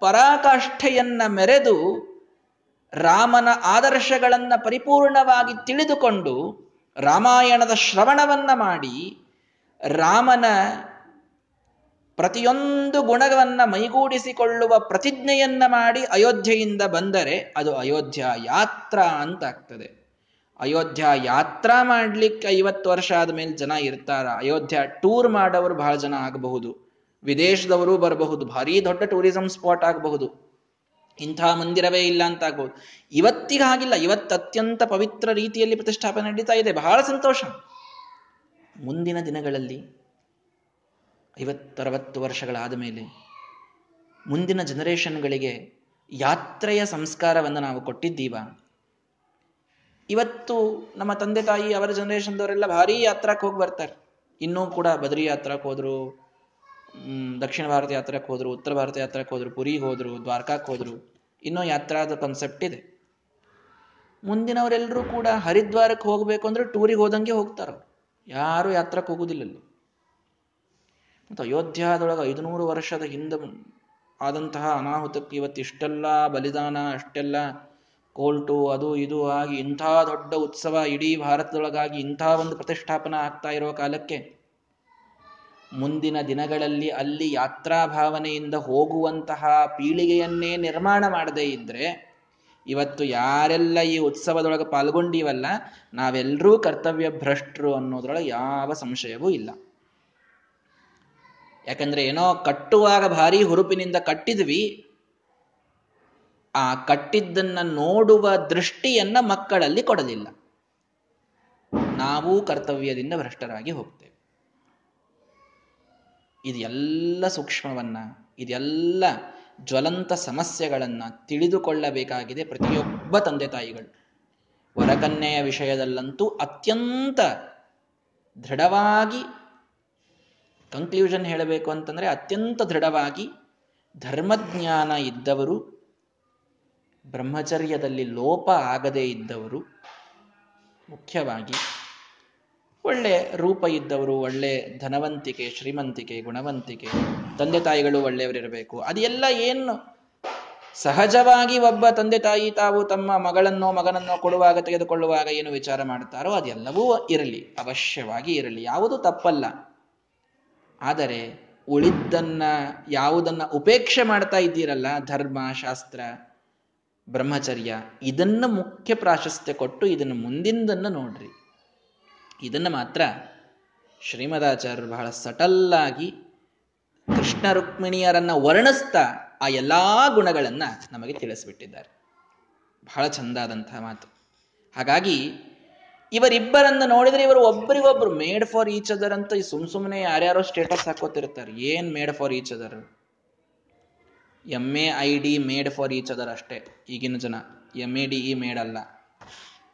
ಪರಾಕಾಷ್ಠೆಯನ್ನ ಮೆರೆದು ರಾಮನ ಆದರ್ಶಗಳನ್ನು ಪರಿಪೂರ್ಣವಾಗಿ ತಿಳಿದುಕೊಂಡು ರಾಮಾಯಣದ ಶ್ರವಣವನ್ನ ಮಾಡಿ ರಾಮನ ಪ್ರತಿಯೊಂದು ಗುಣವನ್ನು ಮೈಗೂಡಿಸಿಕೊಳ್ಳುವ ಪ್ರತಿಜ್ಞೆಯನ್ನ ಮಾಡಿ ಅಯೋಧ್ಯೆಯಿಂದ ಬಂದರೆ ಅದು ಅಯೋಧ್ಯ ಯಾತ್ರಾ ಅಂತ ಆಗ್ತದೆ. ಅಯೋಧ್ಯ ಯಾತ್ರಾ ಮಾಡ್ಲಿಕ್ಕೆ ಐವತ್ತು ವರ್ಷ ಆದ್ಮೇಲೆ ಜನ ಇರ್ತಾರ. ಅಯೋಧ್ಯ ಟೂರ್ ಮಾಡೋರು ಬಹಳ ಜನ ಆಗಬಹುದು. ವಿದೇಶದವರು ಬರಬಹುದು. ಭಾರಿ ದೊಡ್ಡ ಟೂರಿಸಂ ಸ್ಪಾಟ್ ಆಗಬಹುದು. ಇಂಥ ಮಂದಿರವೇ ಇಲ್ಲ ಅಂತ ಆಗ್ಬಹುದು. ಇವತ್ತಿಗಾಗಿಲ್ಲ ಇವತ್ತು ಅತ್ಯಂತ ಪವಿತ್ರ ರೀತಿಯಲ್ಲಿ ಪ್ರತಿಷ್ಠಾಪನೆ ನಡೀತಾ ಇದೆ. ಬಹಳ ಸಂತೋಷ. ಮುಂದಿನ ದಿನಗಳಲ್ಲಿ ಐವತ್ತರವತ್ತು ವರ್ಷಗಳಾದ ಮೇಲೆ ಮುಂದಿನ ಜನರೇಷನ್ಗಳಿಗೆ ಯಾತ್ರೆಯ ಸಂಸ್ಕಾರವನ್ನು ನಾವು ಕೊಟ್ಟಿದ್ದೀವ? ಇವತ್ತು ನಮ್ಮ ತಂದೆ ತಾಯಿ ಅವರ ಜನರೇಷನ್ದವರೆಲ್ಲ ಭಾರಿ ಯಾತ್ರಕ್ಕೆ ಹೋಗಿ ಬರ್ತಾರೆ. ಇನ್ನೂ ಕೂಡ ಬದ್ರಿ ಯಾತ್ರಕ್ಕೆ ಹೋದ್ರು ದಕ್ಷಿಣ ಭಾರತ ಯಾತ್ರಕ್ಕೆ ಹೋದ್ರು, ಉತ್ತರ ಭಾರತ ಯಾತ್ರಕ್ಕೆ ಹೋದ್ರು ಪುರಿಗೆ ಹೋದ್ರು, ದ್ವಾರಕಾಕ್ ಹೋದ್ರು, ಇನ್ನೂ ಯಾತ್ರಾದ ಕಾನ್ಸೆಪ್ಟ್ ಇದೆ. ಮುಂದಿನವರೆಲ್ಲರೂ ಕೂಡ ಹರಿದ್ವಾರಕ್ಕೆ ಹೋಗಬೇಕು ಅಂದ್ರೆ ಟೂರಿಗೆ ಹೋದಂಗೆ ಹೋಗ್ತಾರ. ಯಾರು ಯಾತ್ರಕ್ಕೆ ಹೋಗುದಿಲ್ಲ ಅಲ್ಲಿ ಮತ್ತು ಅಯೋಧ್ಯಾದೊಳಗೆ ಐದುನೂರು ವರ್ಷದ ಹಿಂದೆ ಆದಂತಹ ಅನಾಹುತಕ್ಕೆ ಇವತ್ತು ಇಷ್ಟೆಲ್ಲ ಬಲಿದಾನ ಅಷ್ಟೆಲ್ಲ ಕೋಲ್ಟು, ಅದು ಇದು ಆಗಿ ಇಂಥ ದೊಡ್ಡ ಉತ್ಸವ ಇಡೀ ಭಾರತದೊಳಗಾಗಿ ಇಂಥ ಒಂದು ಪ್ರತಿಷ್ಠಾಪನ ಆಗ್ತಾ ಇರೋ ಕಾಲಕ್ಕೆ ಮುಂದಿನ ದಿನಗಳಲ್ಲಿ ಅಲ್ಲಿ ಯಾತ್ರಾ ಭಾವನೆಯಿಂದ ಹೋಗುವಂತಹ ಪೀಳಿಗೆಯನ್ನೇ ನಿರ್ಮಾಣ ಮಾಡದೇ ಇದ್ರೆ ಇವತ್ತು ಯಾರೆಲ್ಲ ಈ ಉತ್ಸವದೊಳಗೆ ಪಾಲ್ಗೊಂಡಿವಲ್ಲ, ನಾವೆಲ್ಲರೂ ಕರ್ತವ್ಯ ಭ್ರಷ್ಟರು ಅನ್ನೋದ್ರೊಳಗೆ ಯಾವ ಸಂಶಯವೂ ಇಲ್ಲ. ಯಾಕಂದ್ರೆ ಏನೋ ಕಟ್ಟುವಾಗ ಭಾರಿ ಹುರುಪಿನಿಂದ ಕಟ್ಟಿದ್ವಿ. ಆ ಕಟ್ಟಿದ್ದನ್ನ ನೋಡುವ ದೃಷ್ಟಿಯನ್ನ ಮಕ್ಕಳಲ್ಲಿ ಕೊಡಲಿಲ್ಲ. ನಾವು ಕರ್ತವ್ಯದಿಂದ ಭ್ರಷ್ಟರಾಗಿ ಹೋಗ್ತೇವೆ. ಇದೆಲ್ಲ ಸೂಕ್ಷ್ಮವನ್ನ, ಇದೆಲ್ಲ ಜ್ವಲಂತ ಸಮಸ್ಯೆಗಳನ್ನ ತಿಳಿದುಕೊಳ್ಳಬೇಕಾಗಿದೆ ಪ್ರತಿಯೊಬ್ಬ ತಂದೆ ತಾಯಿಗಳು. ವರಕನ್ಯೆಯ ವಿಷಯದಲ್ಲಂತೂ ಅತ್ಯಂತ ದೃಢವಾಗಿ ಕನ್ಕ್ಲೂಷನ್ ಹೇಳಬೇಕು ಅಂತಂದ್ರೆ ಅತ್ಯಂತ ದೃಢವಾಗಿ ಧರ್ಮಜ್ಞಾನ ಇದ್ದವರು, ಬ್ರಹ್ಮಚರ್ಯದಲ್ಲಿ ಲೋಪ ಆಗದೇ ಇದ್ದವರು, ಮುಖ್ಯವಾಗಿ ಒಳ್ಳೆ ರೂಪ ಇದ್ದವರು, ಒಳ್ಳೆ ಧನವಂತಿಕೆ, ಶ್ರೀಮಂತಿಕೆ, ಗುಣವಂತಿಕೆ, ತಂದೆ ತಾಯಿಗಳು ಒಳ್ಳೆಯವರಿರಬೇಕು. ಅದೆಲ್ಲ ಏನು? ಸಹಜವಾಗಿ ಒಬ್ಬ ತಂದೆ ತಾಯಿ ತಾವು ತಮ್ಮ ಮಗಳನ್ನೋ ಮಗನನ್ನೋ ಕೊಡುವಾಗ, ತೆಗೆದುಕೊಳ್ಳುವಾಗ ಏನು ವಿಚಾರ ಮಾಡ್ತಾರೋ ಅದೆಲ್ಲವೂ ಇರಲಿ, ಅವಶ್ಯವಾಗಿ ಇರಲಿ. ಯಾವುದು ತಪ್ಪಲ್ಲ. ಆದರೆ ಉಳಿದ್ದನ್ನ ಯಾವುದನ್ನ ಉಪೇಕ್ಷೆ ಮಾಡ್ತಾ ಇದ್ದೀರಲ್ಲ, ಧರ್ಮ, ಶಾಸ್ತ್ರ, ಬ್ರಹ್ಮಚರ್ಯ, ಇದನ್ನ ಮುಖ್ಯ ಪ್ರಾಶಸ್ತ್ಯ ಕೊಟ್ಟು ಇದನ್ನ ಮುಂದಿಂದನ್ನು ನೋಡ್ರಿ. ಇದನ್ನು ಮಾತ್ರ ಶ್ರೀಮದಾಚಾರ್ಯರು ಬಹಳ ಸಟಲ್ಲಾಗಿ ಕೃಷ್ಣ ರುಕ್ಮಿಣಿಯರನ್ನ ವರ್ಣಿಸ್ತಾ ಆ ಎಲ್ಲಾ ಗುಣಗಳನ್ನ ನಮಗೆ ತಿಳಿಸ್ಬಿಟ್ಟಿದ್ದಾರೆ. ಬಹಳ ಚಂದಾದಂತಹ ಮಾತು. ಹಾಗಾಗಿ ಇವರಿಬ್ಬರನ್ನ ನೋಡಿದ್ರೆ ಇವರು ಒಬ್ಬರಿಗೊಬ್ರು ಮೇಡ್ ಫಾರ್ ಈಚ್ ಅದರ್ ಅಂತ ಸುಮ್ ಸುಮ್ಮನೆ ಯಾರ್ಯಾರೋ ಸ್ಟೇಟಸ್ ಹಾಕೋತಿರ್ತಾರೆ ಏನ್ made for each other M A I D made for each other ಅಷ್ಟೇ, ಈಗಿನ ಜನ. M A D E made ಅಲ್ಲ.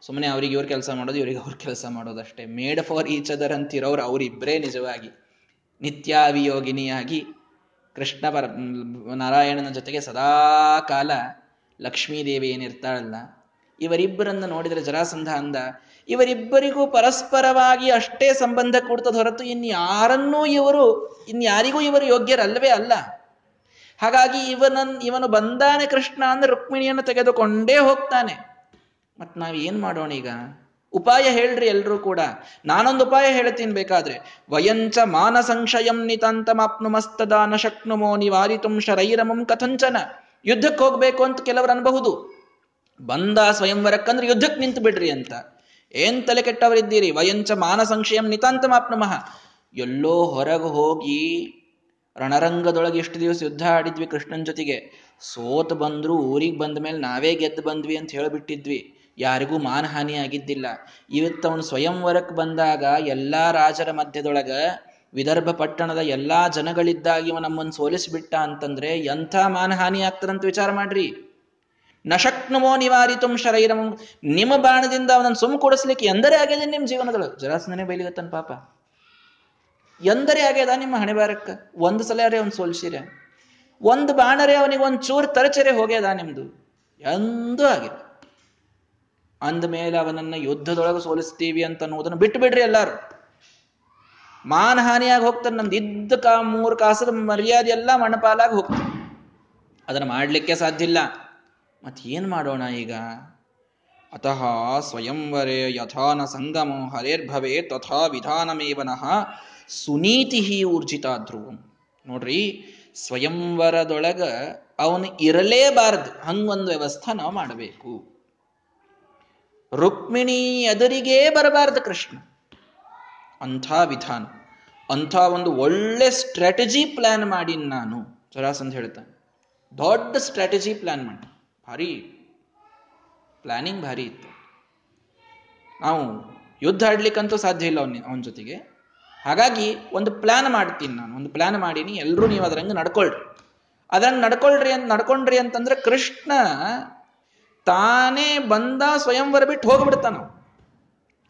ಸುಮ್ಮನೆ ಅವ್ರಿಗೆ ಇವ್ರ ಕೆಲಸ ಮಾಡೋದು, ಇವ್ರಿಗೆ ಅವ್ರ ಕೆಲಸ ಮಾಡೋದಷ್ಟೇ. ಮೇಡ್ ಫಾರ್ ಈಚ್ ಅದರ್ ಅಂತಿರೋರು ಅವರಿಬ್ಬರೇ ನಿಜವಾಗಿ. ನಿತ್ಯಾವಿಯೋಗಿನಿಯಾಗಿ ಕೃಷ್ಣ ಪರ, ನಾರಾಯಣನ ಜೊತೆಗೆ ಸದಾ ಕಾಲ ಲಕ್ಷ್ಮೀದೇವಿ ಏನಿರ್ತಾಳಲ್ಲ, ಇವರಿಬ್ಬರನ್ನು ನೋಡಿದರೆ ಜರಾಸಂಧ ಅಂದ ಇವರಿಬ್ಬರಿಗೂ ಪರಸ್ಪರವಾಗಿ ಅಷ್ಟೇ ಸಂಬಂಧ ಕೊಡ್ತದ ಹೊರತು ಇನ್ಯಾರನ್ನೂ ಇವರು ಇನ್ಯಾರಿಗೂ ಇವರು ಯೋಗ್ಯರಲ್ಲವೇ ಅಲ್ಲ. ಹಾಗಾಗಿ ಇವನನ್, ಇವನು ಬಂದಾನೆ ಕೃಷ್ಣ ಅಂದ್ರೆ ರುಕ್ಮಿಣಿಯನ್ನು ತೆಗೆದುಕೊಂಡೇ ಹೋಗ್ತಾನೆ. ಮತ್ ನಾವು ಏನ್ ಮಾಡೋಣ ಈಗ? ಉಪಾಯ ಹೇಳ್ರಿ ಎಲ್ರೂ ಕೂಡ. ನಾನೊಂದು ಉಪಾಯ ಹೇಳ್ತೀನಿ ಬೇಕಾದ್ರೆ. ವಯಂಚ ಮಾನ ಸಂಶಯಂ ನಿತಾಂತಮಾಪ್ನುಮಸ್ತದ ನ ಶಕ್ನುಮೋ ನಿವಾರಿತುಂ ಶರೈರಮಂ ಕಥಂಚನ. ಯುದ್ಧಕ್ಕೆ ಹೋಗ್ಬೇಕು ಅಂತ ಕೆಲವರು ಅನ್ಬಹುದು. ಬಂದ ಸ್ವಯಂವರಕ್ಕಂದ್ರೆ ಯುದ್ಧಕ್ಕೆ ನಿಂತು ಬಿಡ್ರಿ ಅಂತ. ಏನ್ ತಲೆ ಕೆಟ್ಟವರಿದ್ದೀರಿ? ವಯಂಚ ಮಾನ ನಿತಾಂತ ಮಾಪ್ನಮಹ ಎಲ್ಲೋ ಹೊರಗೆ ಹೋಗಿ ರಣರಂಗದೊಳಗೆ ಎಷ್ಟು ದಿವಸ ಯುದ್ಧ ಆಡಿದ್ವಿ ಕೃಷ್ಣನ್ ಜೊತೆಗೆ. ಸೋತ್ ಬಂದ್ರು ಊರಿಗೆ ಬಂದ ಮೇಲೆ ನಾವೇ ಗೆದ್ದು ಬಂದ್ವಿ ಅಂತ ಹೇಳಿಬಿಟ್ಟಿದ್ವಿ. ಯಾರಿಗೂ ಮಾನಹಾನಿ ಆಗಿದ್ದಿಲ್ಲ ಇವತ್ತು ಅವನು ಸ್ವಯಂವರಕ್ಕೆ ಬಂದಾಗ ಎಲ್ಲಾ ರಾಜರ ಮಧ್ಯದೊಳಗ ವಿದರ್ಭ ಪಟ್ಟಣದ ಎಲ್ಲಾ ಜನಗಳಿದ್ದಾಗ ಇವ ನಮ್ಮನ್ನು ಸೋಲಿಸಿಬಿಟ್ಟ ಅಂತಂದ್ರೆ ಎಂಥ ಮಾನಹಾನಿ ಆಗ್ತದಂತ ವಿಚಾರ ಮಾಡ್ರಿ. ನಶಕ್ನುಮೋ ನಿವಾರಿತುಂ ಶರೈರಂ. ನಿಮ್ಮ ಬಾಣದಿಂದ ಅವನನ್ನು ಸುಮ್ ಕೊಡಿಸ್ಲಿಕ್ಕೆ ಎಂದರೆ ಆಗಿದೆ ನಿಮ್ಮ ಜೀವನದಳು ಜರಾಸನೇ ಬೈಲಿಗತ್ತನ್ ಪಾಪ. ಎಂದರೆ ಆಗ್ಯದ ನಿಮ್ಮ ಹಣೆ ಬಾರಕ್ಕ ಒಂದು ಸಲ ಅರೆ ಅವ್ನು ಸೋಲ್ಸಿರ. ಒಂದು ಬಾಣರೆ ಅವನಿಗೆ ಒಂದು ಚೂರು ತರಚರೆ ಹೋಗ್ಯದ ನಿಮ್ದು? ಎಂದೂ ಆಗಿದೆ ಅಂದ ಮೇಲೆ ಅವನನ್ನ ಯುದ್ಧದೊಳಗೆ ಸೋಲಿಸ್ತೀವಿ ಅಂತ ಅನ್ನೋದನ್ನು ಬಿಟ್ಟು ಬಿಡ್ರಿ ಎಲ್ಲಾರು. ಮಾನಹಾನಿಯಾಗಿ ಹೋಗ್ತಾನೆ ನಮ್ದು ಇದ್ದ ಕಾ ಮೂರು ಕಾಸದ ಮರ್ಯಾದೆ ಎಲ್ಲ ಮಣ್ಣಪಾಲಾಗಿ ಹೋಗ್ತಾನೆ ಅದನ್ನು ಮಾಡಲಿಕ್ಕೆ ಸಾಧ್ಯ ಇಲ್ಲ. ಏನ್ ಮಾಡೋಣ ಈಗ? ಅತಃ ಸ್ವಯಂವರೇ ಯಥಾನ ಸಂಗಮೋ ಹರೇರ್ಭವೇ ತಥಾ ವಿಧಾನಮೇವನಃ ಸುನೀತಿ ಊರ್ಜಿತ ಧ್ರುವಂ. ನೋಡ್ರಿ ಸ್ವಯಂವರದೊಳಗ ಅವನು ಇರಲೇಬಾರದು. ಹಂಗೊಂದು ವ್ಯವಸ್ಥೆ ನಾವು ಮಾಡಬೇಕು. ರುಕ್ಮಿಣಿ ಎದುರಿಗೇ ಬರಬಾರದು ಕೃಷ್ಣ. ಅಂಥ ವಿಧಾನ. ಅಂಥ ಒಂದು ಒಳ್ಳೆ ಸ್ಟ್ರಾಟಜಿ ಪ್ಲಾನ್ ಮಾಡಿ ನಾನು. ಜರಾಸಂದ್ ಹೇಳ್ತಾನೆ. ದೊಡ್ಡ ಸ್ಟ್ರಾಟಜಿ ಪ್ಲಾನ್ ಮಾಡಿ. ಭಾರಿ ಪ್ಲಾನಿಂಗ್ ಭಾರಿ ಇತ್ತು. ನಾವು ಯುದ್ಧ ಆಡ್ಲಿಕ್ಕಂತೂ ಸಾಧ್ಯ ಇಲ್ಲ ಅವನ ಅವನ ಜೊತೆಗೆ. ಹಾಗಾಗಿ ಒಂದು ಪ್ಲಾನ್ ಮಾಡ್ತೀನಿ ನಾನು. ಒಂದು ಪ್ಲಾನ್ ಮಾಡೀನಿ ಎಲ್ಲರೂ ನೀವು ಅದ್ರಂಗೆ ನಡ್ಕೊಳ್ರಿ. ಅದ್ರಂಗೆ ನಡ್ಕೊಳ್ರಿ ಅಂತ ನಡ್ಕೊಂಡ್ರಿ ಅಂತಂದ್ರೆ ಕೃಷ್ಣ ತಾನೇ ಬಂದ ಸ್ವಯಂವರ ಬಿಟ್ಟು ಹೋಗ್ಬಿಡ್ತಾನ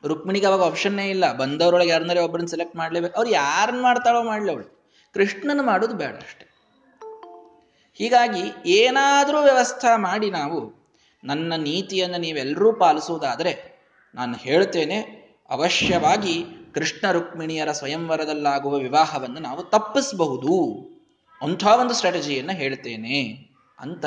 ರುಕ್ಮಿಣಿಗೆ ಅವಾಗ ಆಪ್ಷನ್ನೇ ಇಲ್ಲ. ಬಂದವರೊಳಗೆ ಯಾರನ್ನಾರೇ ಒಬ್ಬರನ್ನ ಸೆಲೆಕ್ಟ್ ಮಾಡ್ಲೇಬೇಕು. ಅವ್ರು ಯಾರನ್ನ ಮಾಡ್ತಾಳೋ ಮಾಡ್ಲಿ ಅವಳು. ಕೃಷ್ಣನ ಮಾಡೋದು ಬೇಡ ಅಷ್ಟೆ. ಹೀಗಾಗಿ ಏನಾದರೂ ವ್ಯವಸ್ಥೆ ಮಾಡಿ ನಾವು ನನ್ನ ನೀತಿಯನ್ನು ನೀವೆಲ್ಲರೂ ಪಾಲಿಸುವುದಾದರೆ ನಾನು ಹೇಳ್ತೇನೆ, ಅವಶ್ಯವಾಗಿ ಕೃಷ್ಣ ರುಕ್ಮಿಣಿಯರ ಸ್ವಯಂವರದಲ್ಲಾಗುವ ವಿವಾಹವನ್ನು ನಾವು ತಪ್ಪಿಸಬಹುದು. ಅಂಥ ಒಂದು ಸ್ಟ್ರಾಟಜಿಯನ್ನು ಹೇಳ್ತೇನೆ ಅಂತ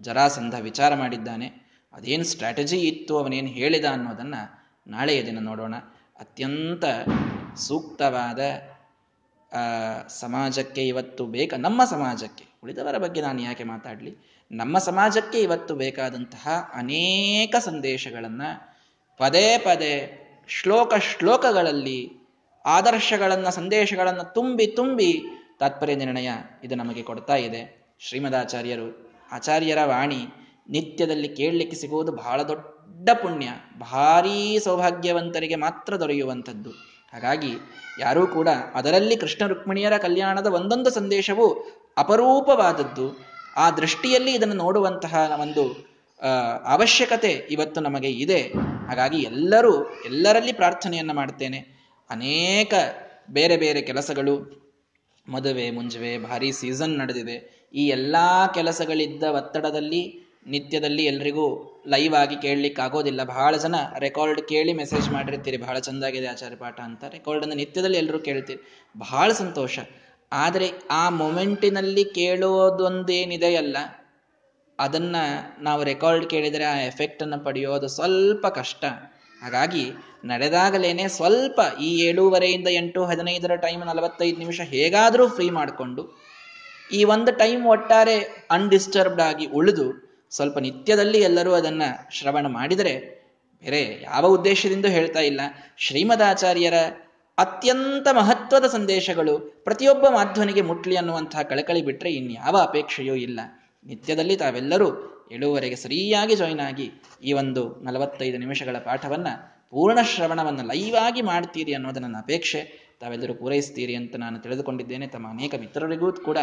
ಜರಾಸಂಧ ವಿಚಾರ ಮಾಡಿದ್ದಾನೆ. ಅದೇನು ಸ್ಟ್ರಾಟಜಿ ಇತ್ತು, ಅವನೇನು ಹೇಳಿದ ಅನ್ನೋದನ್ನು ನಾಳೆಯ ದಿನ ನೋಡೋಣ. ಅತ್ಯಂತ ಸೂಕ್ತವಾದ ಸಮಾಜಕ್ಕೆ ಇವತ್ತು ಬೇಕ, ನಮ್ಮ ಸಮಾಜಕ್ಕೆ. ಉಳಿದವರ ಬಗ್ಗೆ ನಾನು ಯಾಕೆ ಮಾತಾಡಲಿ? ನಮ್ಮ ಸಮಾಜಕ್ಕೆ ಇವತ್ತು ಬೇಕಾದಂತಹ ಅನೇಕ ಸಂದೇಶಗಳನ್ನು ಪದೇ ಪದೇ ಶ್ಲೋಕ ಶ್ಲೋಕಗಳಲ್ಲಿ ಆದರ್ಶಗಳನ್ನು, ಸಂದೇಶಗಳನ್ನು ತುಂಬಿ ತುಂಬಿ ತಾತ್ಪರ್ಯ ನಿರ್ಣಯ ಇದು ನಮಗೆ ಕೊಡ್ತಾ ಇದೆ. ಶ್ರೀಮದಾಚಾರ್ಯರು, ಆಚಾರ್ಯರ ವಾಣಿ ನಿತ್ಯದಲ್ಲಿ ಕೇಳಲಿಕ್ಕೆ ಸಿಗುವುದು ಬಹಳ ದೊಡ್ಡ ಪುಣ್ಯ. ಭಾರೀ ಸೌಭಾಗ್ಯವಂತರಿಗೆ ಮಾತ್ರ ದೊರೆಯುವಂಥದ್ದು. ಹಾಗಾಗಿ ಯಾರೂ ಕೂಡ ಅದರಲ್ಲಿ ಕೃಷ್ಣ ರುಕ್ಮಿಣಿಯರ ಕಲ್ಯಾಣದ ಒಂದೊಂದು ಸಂದೇಶವು ಅಪರೂಪವಾದದ್ದು. ಆ ದೃಷ್ಟಿಯಲ್ಲಿ ಇದನ್ನು ನೋಡುವಂತಹ ಒಂದು ಅವಶ್ಯಕತೆ ಇವತ್ತು ನಮಗೆ ಇದೆ. ಹಾಗಾಗಿ ಎಲ್ಲರೂ ಎಲ್ಲರಲ್ಲಿ ಪ್ರಾರ್ಥನೆಯನ್ನು ಮಾಡ್ತೇನೆ ಅನೇಕ ಬೇರೆ ಬೇರೆ ಕೆಲಸಗಳು, ಮದುವೆ, ಮುಂಜುವೆ, ಭಾರಿ ಸೀಸನ್ ನಡೆದಿದೆ. ಈ ಎಲ್ಲ ಕೆಲಸಗಳಿದ್ದ ಒತ್ತಡದಲ್ಲಿ ನಿತ್ಯದಲ್ಲಿ ಎಲ್ರಿಗೂ ಲೈವ್ ಆಗಿ ಕೇಳಲಿಕ್ಕೆ ಆಗೋದಿಲ್ಲ ಬಹಳ ಜನ ರೆಕಾರ್ಡ್ ಕೇಳಿ ಮೆಸೇಜ್ ಮಾಡಿರ್ತೀರಿ. ಬಹಳ ಚೆಂದಾಗಿದೆ ಆಚಾರ್ಯ ಪಾಠ ಅಂತ ರೆಕಾರ್ಡ್ ರೆಕಾರ್ಡನ್ನು ನಿತ್ಯದಲ್ಲಿ ಎಲ್ಲರೂ ಕೇಳ್ತೀರಿ. ಬಹಳ ಸಂತೋಷ. ಆದರೆ ಆ ಮೊಮೆಂಟಿನಲ್ಲಿ ಅಲ್ಲ ಅದನ್ನ ನಾವು ರೆಕಾರ್ಡ್ ಕೇಳಿದರೆ ಆ ಎಫೆಕ್ಟನ್ನು ಪಡೆಯೋದು ಸ್ವಲ್ಪ ಕಷ್ಟ. ಹಾಗಾಗಿ ನಡೆದಾಗಲೇನೆ ಸ್ವಲ್ಪ ಈ ಏಳೂವರೆಯಿಂದ ಎಂಟು, ಹದಿನೈದರ ಟೈಮ್ ನಲವತ್ತೈದು ನಿಮಿಷ ಹೇಗಾದರೂ ಫ್ರೀ ಮಾಡಿಕೊಂಡು ಈ ಒಂದು ಟೈಮ್ ಒಟ್ಟಾರೆ ಅನ್ಡಿಸ್ಟರ್ಬ್ಡ್ ಆಗಿ ಉಳಿದು ಸ್ವಲ್ಪ ನಿತ್ಯದಲ್ಲಿ ಎಲ್ಲರೂ ಅದನ್ನ ಶ್ರವಣ ಮಾಡಿದರೆ ಬೇರೆ ಯಾವ ಉದ್ದೇಶದಿಂದ ಹೇಳ್ತಾ ಇಲ್ಲ. ಶ್ರೀಮದಾಚಾರ್ಯರ ಅತ್ಯಂತ ಮಹತ್ವದ ಸಂದೇಶಗಳು ಪ್ರತಿಯೊಬ್ಬ ಮಾಧ್ವನಿಗೆ ಮುಟ್ಲಿ ಅನ್ನುವಂತಹ ಕಳಕಳಿ ಬಿಟ್ಟರೆ ಇನ್ಯಾವ ಅಪೇಕ್ಷೆಯೂ ಇಲ್ಲ. ನಿತ್ಯದಲ್ಲಿ ತಾವೆಲ್ಲರೂ ಏಳುವರೆಗೆ ಸರಿಯಾಗಿ ಜಾಯಿನ್ ಆಗಿ ಈ ಒಂದು ನಲವತ್ತೈದು ನಿಮಿಷಗಳ ಪಾಠವನ್ನ ಪೂರ್ಣ ಶ್ರವಣವನ್ನು ಲೈವ್ ಆಗಿ ಮಾಡ್ತೀರಿ ಅನ್ನೋದು ನನ್ನ ಅಪೇಕ್ಷೆ. ತಾವೆಲ್ಲರೂ ಪೂರೈಸ್ತೀರಿ ಅಂತ ನಾನು ತಿಳಿದುಕೊಂಡಿದ್ದೇನೆ. ತಮ್ಮ ಅನೇಕ ಮಿತ್ರರಿಗೂ ಕೂಡ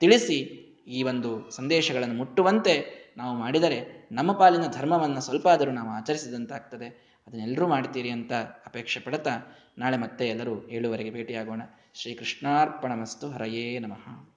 ತಿಳಿಸಿ ಈ ಒಂದು ಸಂದೇಶಗಳನ್ನು ಮುಟ್ಟುವಂತೆ ನಾವು ಮಾಡಿದರೆ ನಮ್ಮ ಪಾಲಿನ ಧರ್ಮವನ್ನು ಸ್ವಲ್ಪ ಆದರೂ ನಾವು ಆಚರಿಸಿದಂತಾಗ್ತದೆ. ಅದನ್ನೆಲ್ಲರೂ ಮಾಡ್ತೀರಿ ಅಂತ ಅಪೇಕ್ಷೆ ಪಡುತ್ತಾ ನಾಳೆ ಮತ್ತೆ ಎಲ್ಲರೂ ಏಳುವರೆಗೆ ಭೇಟಿಯಾಗೋಣ. ಶ್ರೀ ಕೃಷ್ಣಾರ್ಪಣ ಮಸ್ತು ಹರಯೇ ನಮಃ.